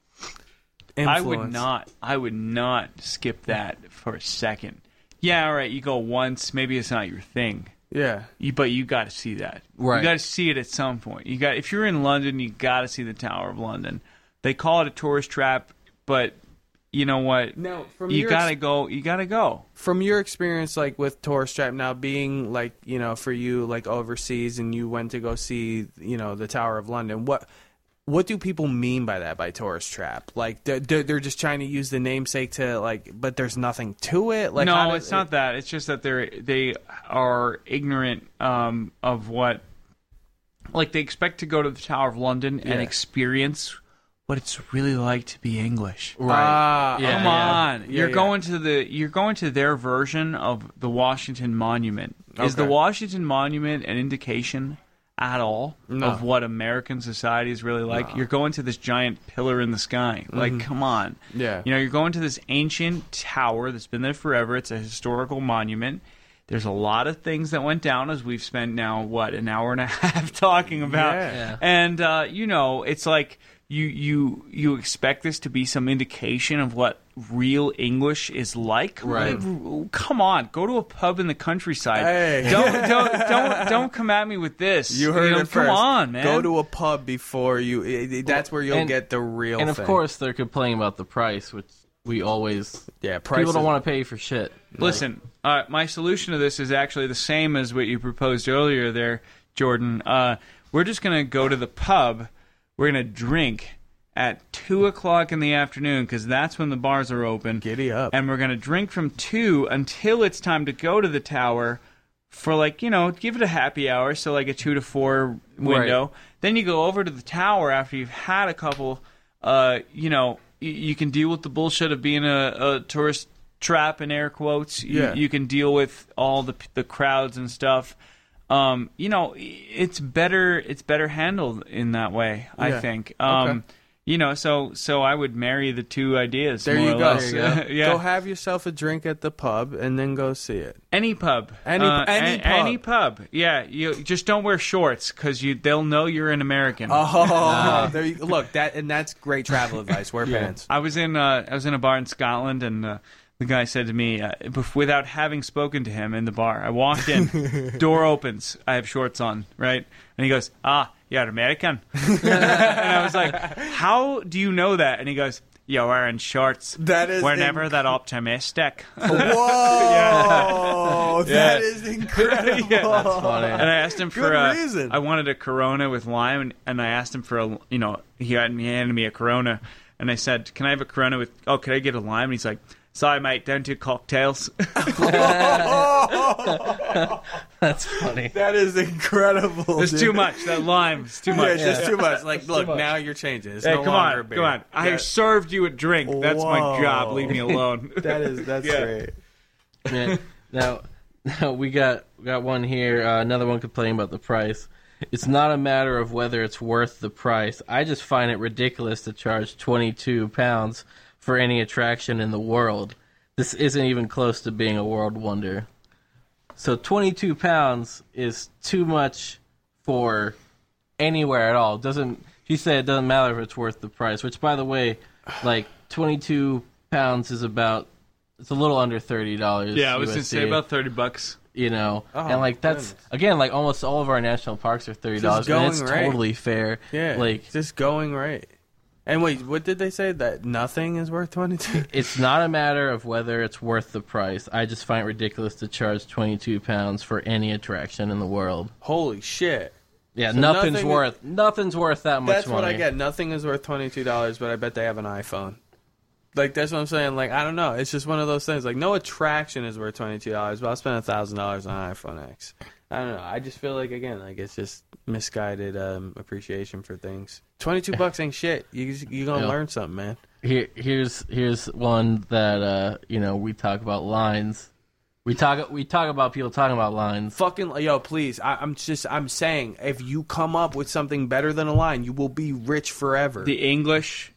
I would Influence. not. I would not skip that for a second. Yeah, all right. You go once. Maybe it's not your thing. Yeah. You, but you got to see that. Right. You got to see it at some point. You got if you're in London, you got to see the Tower of London. They call it a tourist trap, but you know what? Now, from you your got to ex- go. You got to go. from your experience like with tourist trap now being like you know for you like overseas and you went to go see you know the tower of london what what do people mean by that by tourist trap like they're, they're just trying to use the namesake to like but there's nothing to it like no, it's not that. It's just that they're they are ignorant um, of what, like they expect to go to the Tower of London Yeah. and experience what it's really like to be English. Ah, Yeah, Come yeah. on, Yeah, you're yeah. going to the you're going to their version of the Washington Monument. Is the Washington Monument an indication at all No. of what American society is really like. You're going to this giant pillar in the sky. Like, come on. Yeah. You know, you're going to this ancient tower that's been there forever. It's a historical monument. There's a lot of things that went down as we've spent now what an hour and a half talking about. Yeah. Yeah. And uh, you know, it's like you you you expect this to be some indication of what real English is like. Right. Come on, go to a pub in the countryside. Hey. Don't don't don't don't come at me with this. You heard know, it first. Come on, man. Go to a pub before you. i- i- That's where you'll And- get the real. and of thing. course they're complaining about the price, which we always yeah, price people don't want to pay for shit. Listen, uh, my solution to this is actually the same as what you proposed earlier there, Jordan. Uh, we're just going to go to the pub. We're going to drink at 2 o'clock in the afternoon because that's when the bars are open. Giddy up. And we're going to drink from 2 until it's time to go to the tower for, like, you know, give it a happy hour. So, like a 2 to 4 window. Then you go over to the tower after you've had a couple, uh, you know, y- you can deal with the bullshit of being a, a tourist trap in air quotes. You, Yeah. you can deal with all the the crowds and stuff. Um, you know, it's better. It's better handled in that way. I think. Um, Okay. You know, so so I would marry the two ideas. There more you or go. less. There yeah. Go have yourself a drink at the pub and then go see it. Any pub, Any- Uh, any a- pub. any pub. Yeah, you just don't wear shorts because you they'll know you're an American. Oh, there you look that, and that's great travel advice. Wear pants. I was in uh, I was in a bar in Scotland, and uh, the guy said to me, uh, without having spoken to him in the bar, I walked in, door opens, I have shorts on, right, and he goes, "Ah, you're American," and I was like, "How do you know that?" And he goes. You're wearing shorts. That is We're never inc- that optimistic. Whoa, that Yeah. is incredible. That's funny. And I asked him for Good a, reason. I wanted a Corona with lime, and, and I asked him for a, you know, he had me handed me a Corona, and I said, "Can I have a Corona with? Oh, could I get a lime?" And he's like, "Sorry, mate, don't do cocktails." That's funny. That is incredible. There's dude. too much. That lime is too Yeah, much. it's just too much. Like, look, now you're changing. It's Hey, no come longer on, beer. come on. I Yeah. served you a drink. That's my job. Leave me alone. That is that's Yeah. great. Yeah. now, now we got we got one here. Uh, another one complaining about the price. It's not a matter of whether it's worth the price. I just find it ridiculous to charge twenty two pounds for any attraction in the world. This isn't even close to being a world wonder. So twenty two pounds is too much for anywhere at all. Doesn't she said it doesn't matter if it's worth the price. Which, by the way, like twenty two pounds is about it's a little under thirty dollars. yeah, I was gonna say about thirty bucks. you know, Oh, and like that's goodness. again like almost all of our national parks are thirty dollars, and it's right. totally fair. Yeah, like just going right. And wait, what did they say? That nothing is worth twenty two. it's not a matter of whether it's worth the price. I just find it ridiculous to charge twenty two pounds for any attraction in the world. Holy shit! Yeah, So nothing's nothing- worth nothing's worth that much That's money. what I get. Nothing is worth twenty two dollars, but I bet they have an iPhone. Like that's what I'm saying. Like I don't know. It's just one of those things. Like no attraction is worth twenty two dollars, but I'll spend a thousand dollars on an iPhone X. I don't know. I just feel like again, like it's just misguided um, appreciation for things. Twenty two bucks ain't shit. You you gonna Yeah. learn something, man. Here, here's here's one that uh, you know we talk about lines. We talk we talk about people talking about lines. Fucking yo, please. I, I'm just I'm saying, if you come up with something better than a line, you will be rich forever. The English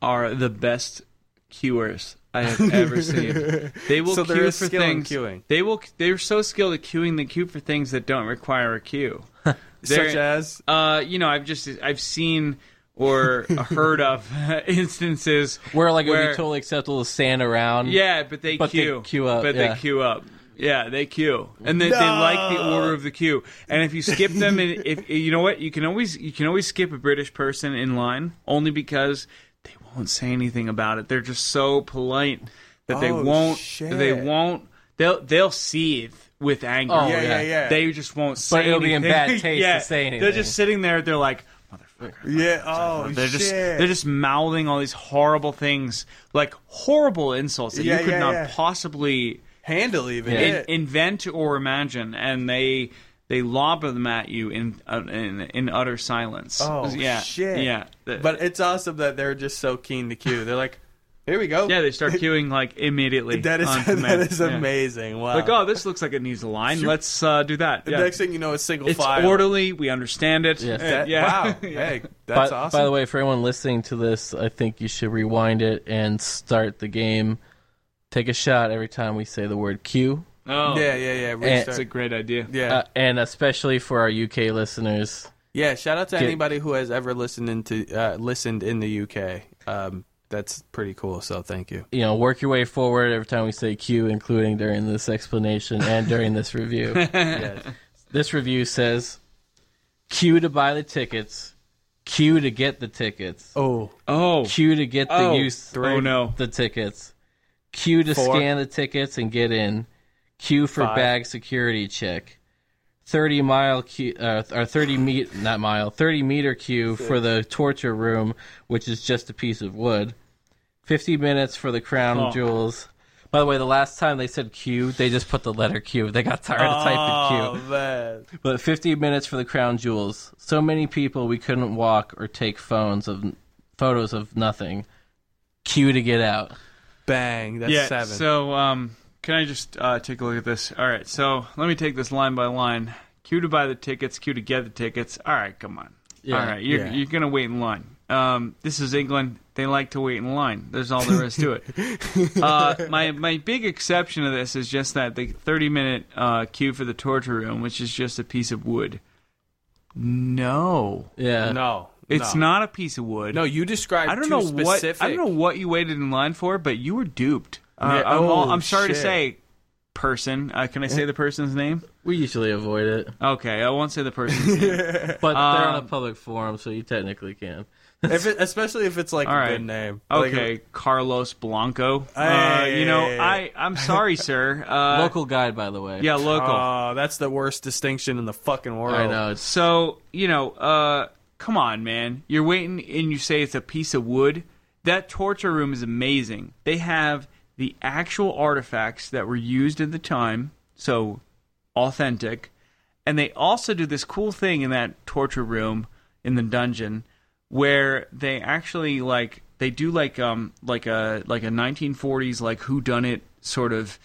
are the best queuers I have ever seen. They will So queue for things. queuing. They will. They're so skilled at queuing. They queue for things that don't require a queue. Such as Uh, you know, I've just I've seen or heard of instances Where like it would where be totally acceptable to stand around. yeah, but they But they queue, queue up, but yeah. they queue up. Yeah, they queue, and they, they like the order of the queue. And if you skip them, and if you know what, you can always you can always skip a British person in line only because they won't say anything about it. They're just so polite that they Oh, won't. shit. They won't. They'll they'll seethe with anger. Oh, yeah, yeah, yeah. They just won't say But it'll be in bad taste to yeah, say anything. They're just sitting there. They're like, motherfucker. yeah. Oh They're shit. just they're just mouthing all these horrible things, like horrible insults that Yeah, you could yeah, not yeah. possibly handle even. In, invent or imagine, and they they lob them at you in uh, in, in utter silence. Oh, yeah, shit. yeah. But it's awesome that they're just so keen to queue. They're like, Here we go. Yeah, they start queuing like immediately. that is on that command. Yeah. amazing. Wow. Like, oh, this looks like it needs a line. Let's uh, do that. the next thing you know, it's single It's file. orderly. We understand it. Yes. That- Yeah. Wow. Yeah. Hey, By, that's awesome. by the way, for anyone listening to this, I think you should rewind it and start the game. Take a shot every time we say the word Q. Oh, yeah, yeah, yeah. And- Restart. That's a great idea. yeah, Uh, and especially for our UK listeners, yeah. Shout out to Get- anybody who has ever listened into uh, listened in the UK. Um, that's pretty cool. So thank you. you know, work your way forward every time we say Q, including during this explanation and during this review. Yes. This review says Q to buy the tickets, Q to get the tickets, Oh, Oh, Q to get the Oh, use oh no. the tickets, Q to Four. scan the tickets and get in, Q for Five. bag security check. 30 mile queue, uh, or 30 meet, not mile, 30 meter queue for the torture room, which is just a piece of wood. 50 minutes for the crown Oh. jewels. By the way, the last time they said Q, they just put the letter Q. They got tired of typing Q. man. But 50 minutes for the crown jewels. So many people we couldn't walk or take phones of photos of nothing. Q to get out. Bang. That's yeah. seven. So, um, can I just uh, take a look at this? All right. So let me take this line by line. Q to buy the tickets. Q to get the tickets. All right. Come on. Yeah, All right. You're yeah. you're gonna wait in line. Um, this is England. They like to wait in line. There's all there is to it. uh, my my big exception to this is just that the 30 minute uh, queue for the torture room, which is just a piece of wood. No, Yeah. no, it's no. not a piece of wood. No, you described I don't too know specific. what I don't know what you waited in line for, but you were duped. Uh, Yeah, I'm, all, oh, I'm sorry to say, person. Uh, can I say the person's name? We usually avoid it. Okay, I won't say the person's name. But they're on a Um, public forum, so you technically can. If it, especially if it's like All a right. good name. Like, Okay, Carlos Blanco. Uh, you know, I I'm sorry, sir. Uh, Local guide, by the way. Yeah, local. Oh, that's the worst distinction in the fucking world. I know. It's, So, you know, uh, come on, man. You're waiting and you say it's a piece of wood. That torture room is amazing. They have the actual artifacts that were used at the time, so authentic. And they also do this cool thing in that torture room in the dungeon where they actually like they do like um like a like a 1940s like who done it sort of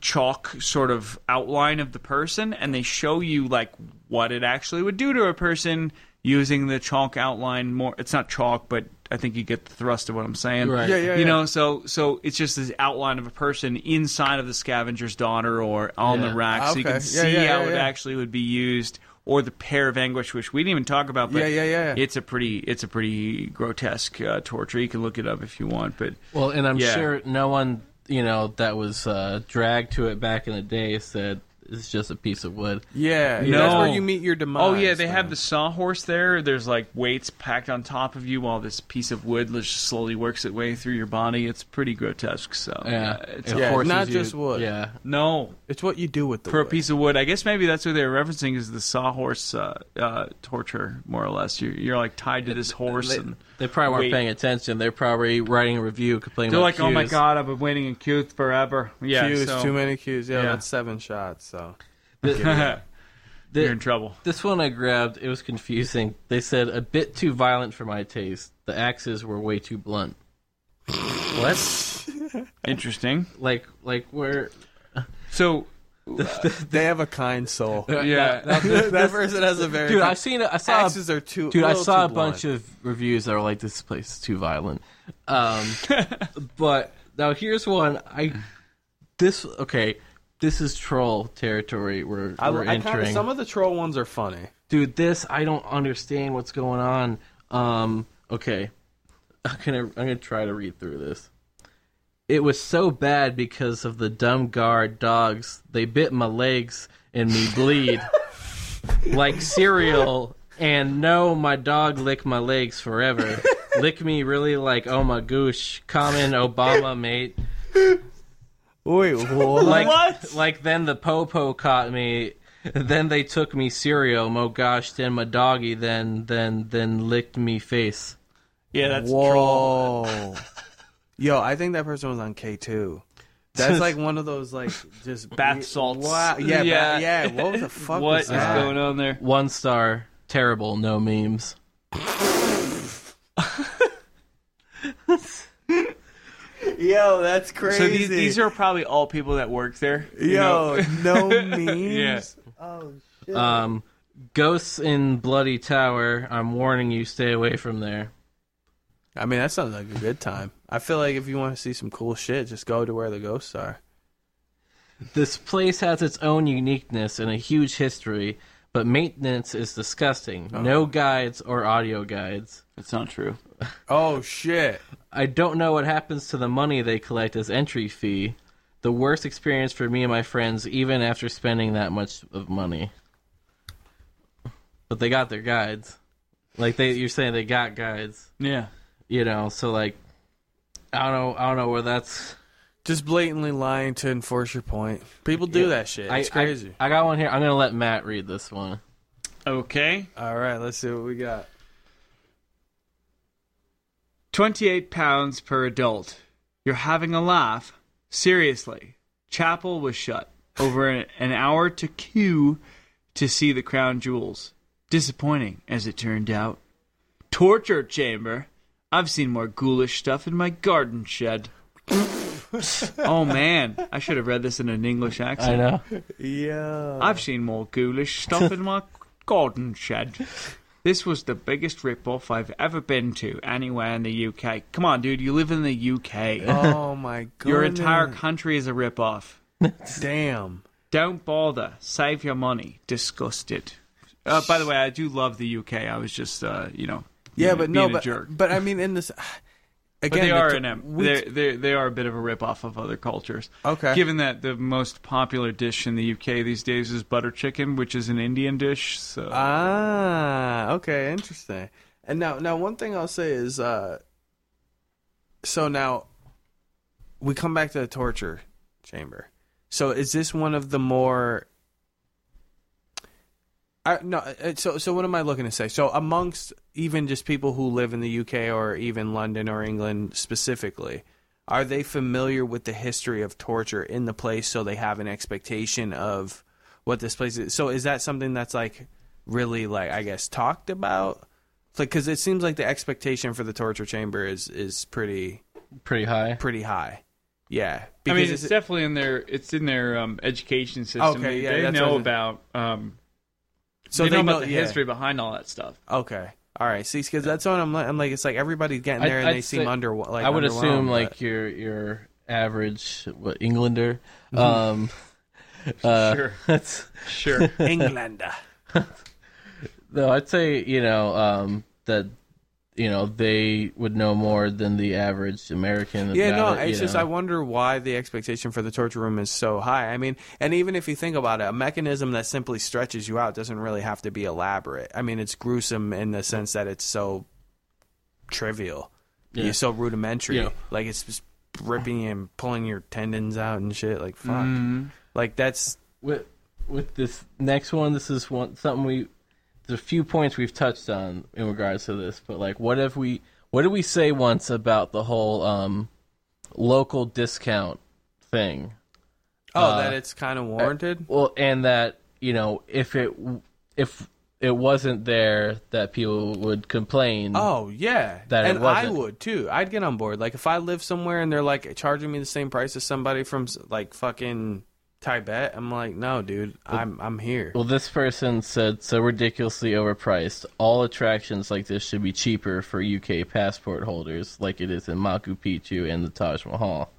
chalk sort of outline of the person and they show you like what it actually would do to a person using the chalk outline more it's not chalk but i think you get the thrust of what i'm saying Right. Yeah, yeah, you yeah. know so so it's just this outline of a person inside of the scavenger's daughter or on Yeah. the rack so you Okay. can Yeah, see yeah, how yeah, it yeah. actually would be used or the pear of anguish which we didn't even talk about but Yeah, yeah, yeah. it's a pretty it's a pretty grotesque uh, torture you can look it up if you want but well, and I'm Yeah. sure no one, you know, that was uh, dragged to it back in the day said it's just a piece of wood. Yeah, No. that's where you meet your demise. Oh yeah, they have the sawhorse there. There's like weights packed on top of you while this piece of wood just slowly works its way through your body. It's pretty grotesque. So Yeah. uh, it's It Yeah, forces not you- just wood. Yeah. no It's what you do with the for a wood. piece of wood. I guess maybe that's what they're referencing is the sawhorse uh, uh, torture, more or less. You're, you're like tied to this horse, They, and they probably weren't wait. paying attention. They're probably writing a review complaining they're about like, "Oh my god, I've been waiting in queues forever." Yeah, Queues, so too many queues. Yeah, Yeah. that's seven shots. So you're in trouble. This one I grabbed. It was confusing. They said a bit too violent for my taste. The axes were way too blunt. what? Interesting. Like, like where? So they have a kind soul. yeah, that person has a very Dude, I've seen it. I saw. axes are too. Dude, I saw a too bunch blunt. of reviews that were like, "This place is too violent." Um, but now here's one. I this okay. This is troll territory. We're I, we're I kinda, entering. some of the troll ones are funny. Dude, this I don't understand what's going on. Um, okay, I'm gonna I'm gonna try to read through this. It was so bad because of the dumb guard dogs. They bit my legs and me bleed like cereal. And no, my dog lick my legs forever. lick me really like oh my goosh. Common Obama mate. Wait, what? Like like then the popo caught me. Then they took me cereal. Mo gosh, then my doggy then then then licked me face. yeah, that's troll. Whoa. Yo, I think that person was on K two. That's like one of those like just Bath salts. Wow. Yeah, Yeah. yeah. yeah. What the fuck What was is that? going on there? One star, terrible, no memes. Yo, that's crazy. So these, these are probably all people that work there. Yo, know? no memes. Yeah. Oh shit. Um, ghosts in Bloody Tower. I'm warning you, stay away from there. I mean, that sounds like a good time. I feel like if you want to see some cool shit, just go to where the ghosts are. This place has its own uniqueness and a huge history, but maintenance is disgusting. Oh. No guides or audio guides. That's not true. Oh shit. I don't know what happens to the money they collect as entry fee. The worst experience for me and my friends, even after spending that much of money. But they got their guides. Like they, you're saying they got guides. Yeah. You know, so like, I don't know, I don't know where that's. Just blatantly lying to enforce your point. People do Yeah. that shit. I- It's crazy. I, I got one here. I'm gonna let Matt read this one. Okay. All right, let's see what we got. 28 pounds per adult. You're having a laugh. Seriously. Chapel was shut. Over an an hour to queue to see the crown jewels. Disappointing, as it turned out. Torture chamber. I've seen more ghoulish stuff in my garden shed. oh man, I should have read this in an English accent. I know. Yeah. I've seen more ghoulish stuff in my garden shed. This was the biggest rip-off I've ever been to anywhere in the UK. Come on, dude, you live in the UK. Oh my god. Your entire country is a rip-off. damn. Don't bother. Save your money. Disgusted. Uh, by the way, I do love the UK. I was just, uh, you know, Yeah, but no, but jerk. but I mean in this again But they are t- an we- they're, they're, they are a bit of a rip-off of other cultures. Okay. Given that the most popular dish in the UK these days is butter chicken, which is an Indian dish. So Ah, okay, interesting. And now, now one thing I'll say is, uh, so now we come back to the torture chamber. So is this one of the more? I, no, uh, so so what am I looking to say? So amongst even just people who live in the UK or even London or England specifically, are they familiar with the history of torture in the place? So they have an expectation of what this place is. So is that something that's like really like I guess talked about? Like because it seems like the expectation for the torture chamber is is pretty Pretty high. pretty high. Yeah, I mean, it's- it's definitely in their it's in their um, education system. Okay, They- yeah, they know about um, so they, know about the yeah. history behind all that stuff. Okay. All right. See, because that's what I'm like. I'm like, it's like everybody's getting I'd- there and I'd they seem say- under. Like I would underwhelmed, assume but- like your your average what Englander. Mm-hmm. Um, uh, Sure. That's Sure. Englander. no, I'd say you know um, that you know they would know more than the average American. Yeah, no, it, it's you just. I wonder why the expectation for the torture room is so high. I mean, and even if you think about it, a mechanism that simply stretches you out doesn't really have to be elaborate. I mean, it's gruesome in the sense that it's so trivial, Yeah. You're so rudimentary. Yeah. Like it's just ripping and pulling your tendons out and shit. Like fuck. Mhm. Like that's with with this next one, this is one something we. There's a few points we've touched on in regards to this, but like, what if we? What did we say once about the whole um, local discount thing? oh, Uh, that it's kind of warranted. Well, and that you know, if it if it wasn't there, that people would complain. Oh yeah, That and I would too. I'd get on board. Like if I live somewhere and they're like charging me the same price as somebody from like fucking Tibet, I'm like, no, dude, I'm I'm here. Well, this person said so ridiculously overpriced. All attractions like this should be cheaper for UK passport holders, like it is in Machu Picchu and the Taj Mahal.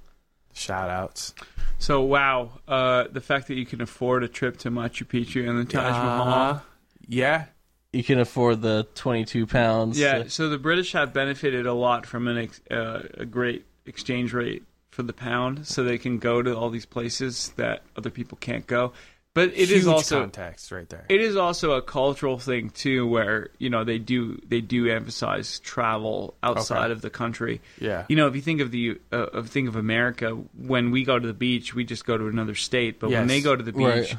Shout outs. So wow, uh, the fact that you can afford a trip to Machu Picchu and the Taj Mahal. Uh-huh. Yeah, You can afford the twenty-two pounds. Yeah, so the British have benefited a lot from an ex- uh, a great exchange rate for the pound, so they can go to all these places that other people can't go. But it is Huge also context right there. it is also a cultural thing too, where you know they do they do emphasize travel outside Okay. of the country. yeah, You know, if you think of the uh, of think of America, when we go to the beach, we just go to another state. But when they go to the beach, Right.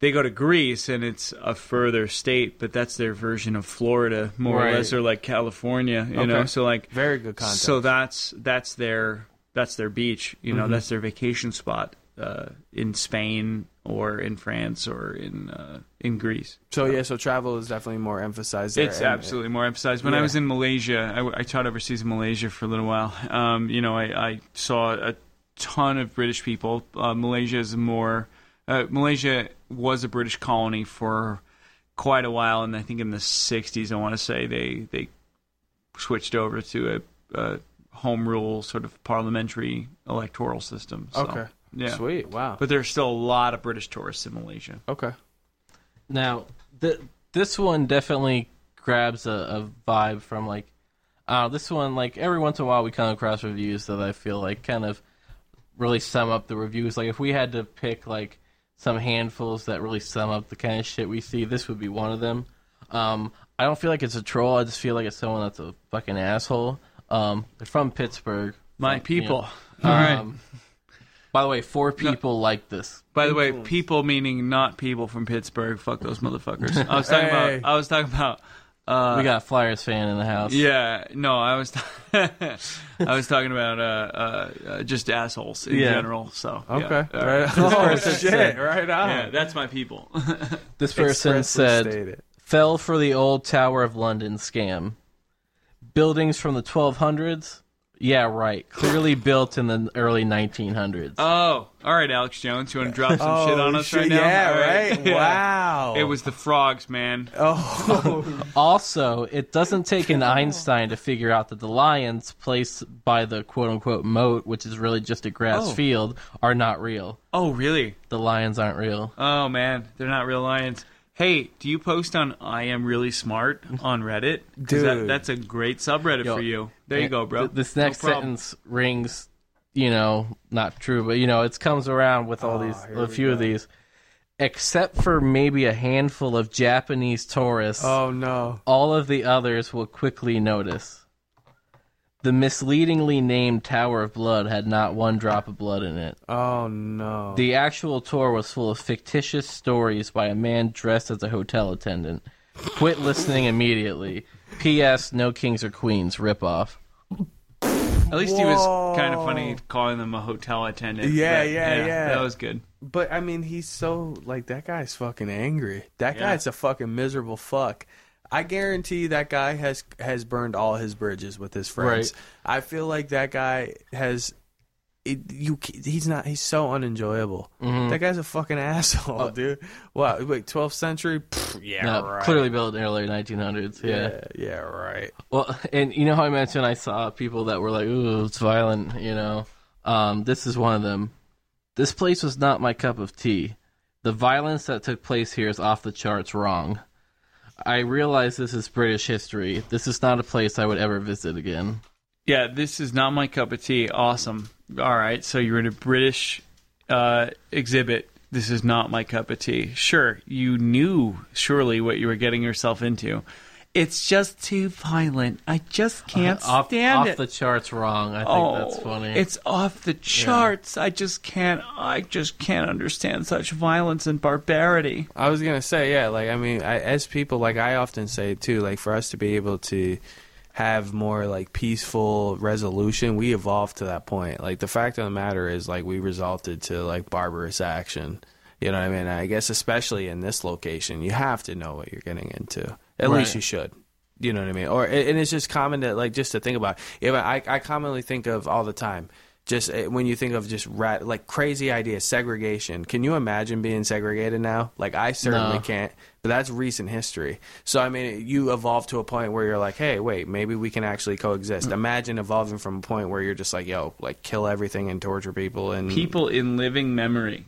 they go to Greece, and it's a further state. But that's their version of Florida, more Right. or less, or like California. You know, so like very good context. so that's that's their that's their beach. You know, Mhm. that's their vacation spot uh, in Spain or in France or in uh, in Greece. So yeah, so travel is definitely more emphasized. There. It's and- absolutely more emphasized. When I was in Malaysia, I taught overseas in Malaysia for a little while. Um, you know, I, I saw a ton of British people. Uh, Malaysia is more. Uh, Malaysia was a British colony for quite a while, and I think in the '60s, I want to say they they switched over to a, a home rule sort of parliamentary electoral system. So, Okay. yeah. Sweet. Wow. But there's still a lot of British tourists in Malaysia. okay. Now, th- this one definitely grabs a, a vibe from like, uh, this one like every once in a while we come across reviews that I feel like kind of really sum up the reviews. Like if we had to pick like some handfuls that really sum up the kind of shit we see, this would be one of them. Um, I don't feel like it's a troll. I just feel like it's someone that's a fucking asshole. Um, they're from Pittsburgh. My From, you people. know, All right. um, By the way, four people like this. By the way, people meaning not people from Pittsburgh. Fuck those motherfuckers. I was talking Hey. about. I was talking about. Uh, we got a Flyers fan in the house. Yeah, no, I was. I was talking about uh, uh, uh, just assholes in Yeah. general. So yeah. Okay. All right. Right. Oh person shit! said- right on. Yeah, that's my people. This person Expressly said, stated. fell for the old Tower of London scam. Buildings from the 1200s? Yeah, right. Clearly built in the early 1900s. oh, all right, Alex Jones, you want to drop some Oh, shit on us shit, right now? yeah, All right? Yeah. Wow. It was the frogs, man. Oh. also, it doesn't take an Einstein to figure out that the lions placed by the quote unquote moat, which is really just a grass Oh. field, are not real. Oh, really? The lions aren't real. Oh man, they're not real lions. Hey, do you post on I am really smart on Reddit? 'Cause that, Dude. that's a great subreddit Yo, for you. There you eh, go, bro. Th- This No next problem. sentence rings, you know, not true, but you know, it comes around with all Oh, these, a we few of these, except for maybe a handful of Japanese tourists. oh no. all of the others will quickly notice. The misleadingly named Tower of Blood had not one drop of blood in it. Oh no. The actual tour was full of fictitious stories by a man dressed as a hotel attendant. Quit listening immediately. P.S. No kings or queens. Rip off. At least he was kind of funny calling them a hotel attendant. Yeah, but, yeah, yeah. That was good. But I mean, he's so like that guy's fucking angry. That Yeah. guy's a fucking miserable fuck. I guarantee that guy has has burned all his bridges with his friends. I feel like that guy has. It, you, he's not. He's so unenjoyable. Mm-hmm. That guy's a fucking asshole, dude. Wow, wait, 12th century? Pfft, yeah, No, right. Clearly built in the early 1900s. Yeah. yeah, yeah, right. Well, and you know how I mentioned I saw people that were like, "Ooh, it's violent," you know. Um, this is one of them. This place was not my cup of tea. The violence that took place here is off the charts wrong. I realize this is British history. This is not a place I would ever visit again. Yeah, this is not my cup of tea. Awesome. All right, so you're in a British uh, exhibit. This is not my cup of tea. Sure, you knew surely what you were getting yourself into. It's just too violent. I just can't off, stand off it. Off the charts wrong. I think oh, that's funny. It's off the charts. I just can't. I just can't understand such violence and barbarity. I was gonna say, yeah, like I mean, I, as people, like I often say too, like for us to be able to have more like peaceful resolution, we evolved to that point. Like the fact of the matter is, like we resulted to like barbarous action. You know what I mean? I guess especially in this location, you have to know what you're getting into. At Right. least you should. You know what I mean? Or and it's just common to like just to think about. If I I commonly think of all the time. Just uh, when you think of just rat like crazy ideas, segregation. Can you imagine being segregated now? Like I certainly No. can't. But that's recent history. So I mean, you evolve to a point where you're like, hey, wait, maybe we can actually coexist. Imagine evolving from a point where you're just like, yo, like kill everything and torture people and People in living memory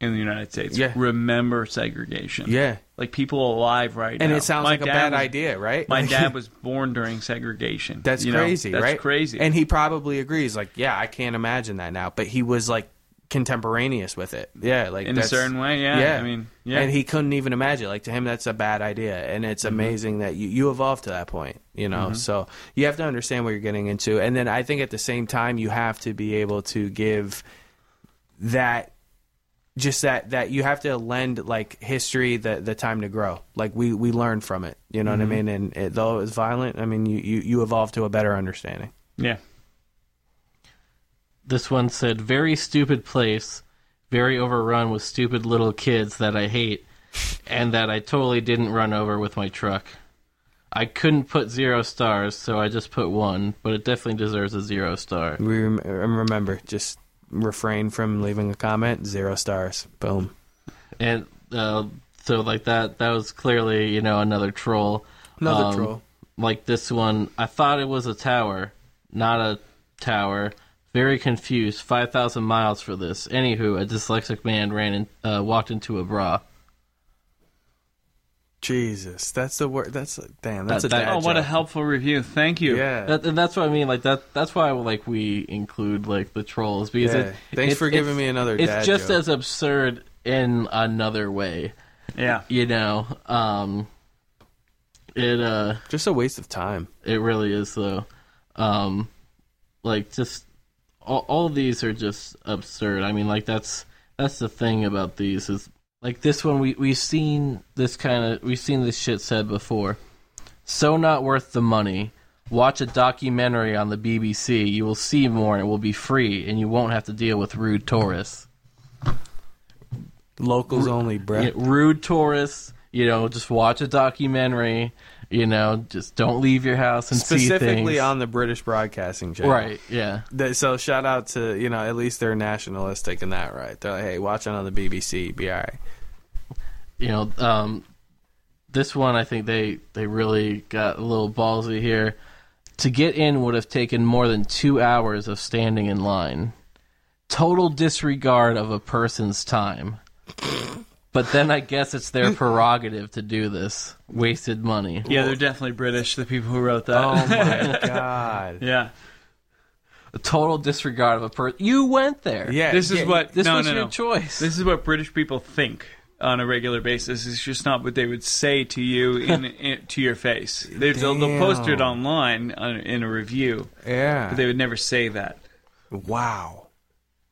in the United States Yeah. remember segregation. Yeah, like people alive right and now. And it sounds My like a bad was- idea, right? My dad was born during segregation. That's you know? crazy, That's right? crazy. And he probably agrees. Like, yeah, I can't imagine that now. But he was like contemporaneous with it. Yeah, like in a certain way, yeah. Yeah. I mean, yeah. Mm-hmm. And he couldn't even imagine. Like to him, that's a bad idea, and it's amazing that you you evolved to that point. You know, Mm-hmm. so you have to understand what you're getting into, and then I think at the same time you have to be able to give that just that that you have to lend like history the the time to grow. Like we we learn from it. You know Mm-hmm. what I mean? And it, though it's violent, I mean you you you evolve to a better understanding. yeah. This one said, "Very stupid place, very overrun with stupid little kids that I hate, and that I totally didn't run over with my truck. I couldn't put zero stars, so I just put one, but it definitely deserves a zero star. We rem- remember, just refrain from leaving a comment. Zero stars. Boom. And uh, so, like that, that was clearly you know another troll. Another Um, troll. Like this one, I thought it was a tower, not a tower. Very confused. Five thousand miles for this. Anywho, a dyslexic man ran and uh, walked into a bra. Jesus, that's the word. That's damn. That's That- a that- dad Oh, what a helpful review. Thank you. Yeah. That, and that's what I mean. Like that. That's why like we include like the trolls because Yeah. it, Thanks it- for giving me another It's dad just joke. as absurd in another way. Yeah. You know. Um. It uh. just a waste of time. It really is though. Um. Like just all, all of these are just absurd. I mean, like that's that's the thing about these is like this one we we've seen this kind of we've seen this shit said before. So not worth the money. Watch a documentary on the BBC. You will see more and it will be free and you won't have to deal with rude tourists. Locals only. Yeah, rude tourists, you know, just watch a documentary, you know, just don't leave your house and see Specifically on the British Broadcasting Channel. Right, yeah. They- so shout out to you know at least they're nationalistic in that, right? They're like, hey, watch it on the BBC, be alright. you know, um, this one I think they they really got a little ballsy here. To get in would have taken more than two hours of standing in line. Total disregard of a person's time. But then I guess it's their prerogative to do this. Wasted money. Yeah, they're definitely British, the people who wrote that. Oh my god. yeah. A total disregard of a person. You went there. Yeah. This is yeah, what This no, was no, your no. choice. This is what British people think on a regular basis. It's just not what they would say to you in, in to your face. They, they'll, they'll post it online on, in a review, Yeah. but they would never say that. Wow.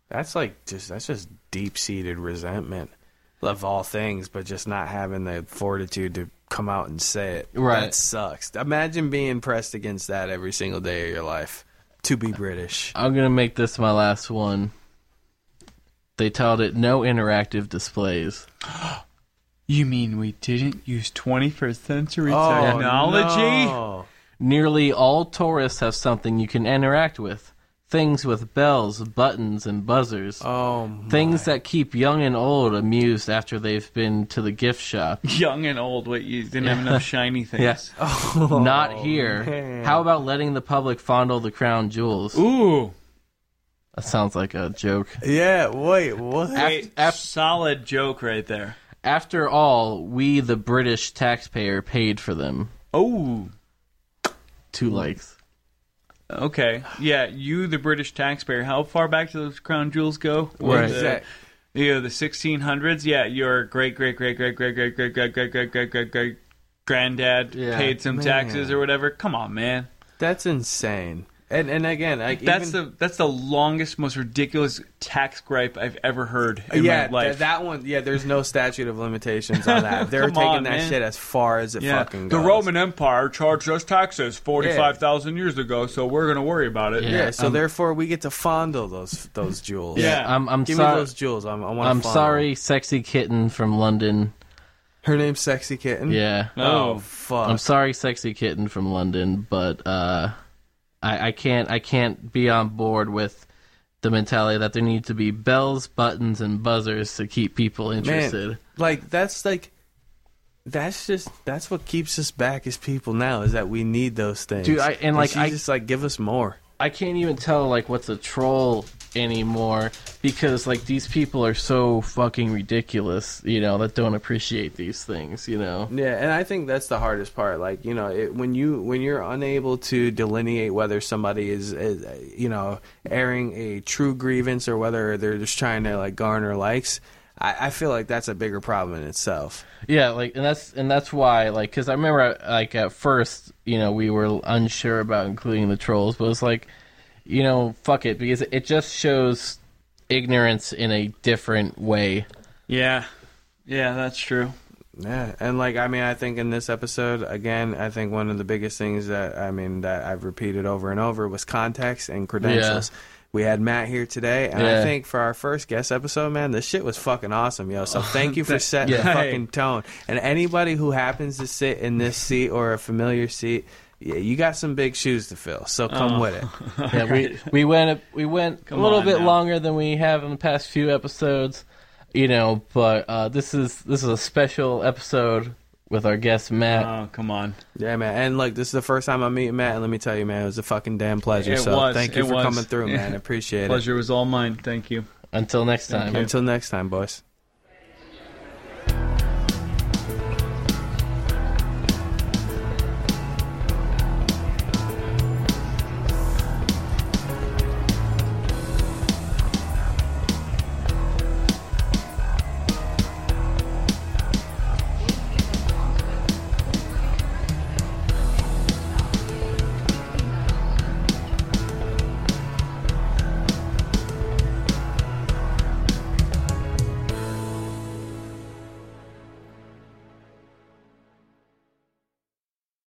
That's like just that's just deep seated resentment of all things, but just not having the fortitude to come out and say it. Right. That sucks. Imagine being pressed against that every single day of your life. To be British. I'm gonna make this my last one. They titled it "No Interactive Displays." You mean we didn't use 21st century Oh, technology? no. Nearly all tourists have something you can interact with. Things with bells, buttons, and buzzers. Oh, my. Things that keep young and old amused after they've been to the gift shop. Young and old, Wait, you didn't have enough shiny things. Yes. Oh, Not here. man. How about letting the public fondle the crown jewels? Ooh, That sounds like a joke. Yeah, wait, what? wait, af- solid joke right there. After all, we, the British taxpayer, paid for them. Oh, Two likes. Okay. Yeah, you, the British taxpayer. How far back do those crown jewels go? Right. The, Exact- you know, the 1600s. Yeah, your great, great, great, great, great, great, great, great, great, great, great, great, great granddad Yeah. paid some Man. taxes or whatever. Come on, man. That's insane. And and again, like That's even, the that's the longest, most ridiculous tax gripe I've ever heard in yeah, my th- life. that one. Yeah, there's no statute of limitations on that. They're taking on, that man. shit as far as it yeah, fucking goes. the. Roman Empire charged us taxes forty five thousand years ago, so we're gonna worry about it. Yeah. Yeah, so Um, therefore we get to fondle those those jewels. Yeah. I'm, I'm give me sorry. those jewels. I'm, I want. I'm sorry, sexy kitten from London. Her name's Sexy Kitten. Yeah. Oh Oh, fuck. I'm sorry, sexy kitten from London, but uh, I, I can't I can't be on board with the mentality that there need to be bells, buttons, and buzzers to keep people interested. Man, like that's like that's just that's what keeps us back as people now is that we need those things. Dude, I- and, like, I- just like give us more. I can't even tell like what's a troll anymore because like these people are so fucking ridiculous, you know, that don't appreciate these things, you know. Yeah, and I think that's the hardest part. Like you know, it, when you when you're unable to delineate whether somebody is, is, you know, airing a true grievance or whether they're just trying to like garner likes. I, I feel like that's a bigger problem in itself. Yeah, like and that's and that's why like cuz I remember like at first, you know, we were unsure about including the trolls, but it's like you know, fuck it because it just shows ignorance in a different way. yeah, yeah, that's true. Yeah, and like I mean, I think in this episode again, I think one of the biggest things that I mean that I've repeated over and over was context and credentials. We had Matt here today, and I think for our first guest episode, man, this shit was fucking awesome, yo. So thank you for setting the fucking tone. And anybody who happens to sit in this seat or a familiar seat, yeah, you got some big shoes to fill. So come Oh. with it. Yeah, we we went we went Come a little bit now. longer than we have in the past few episodes, you know. But uh, this is this is a special episode with our guest Matt. Oh, come on. Yeah, man. And look, this is the first time I'm meeting Matt, and let me tell you, man, it was a fucking damn pleasure. It so was. thank you It for was. coming through, man. Yeah. I appreciate it. Pleasure was all mine. Thank you. Until next time. Until next time, boys.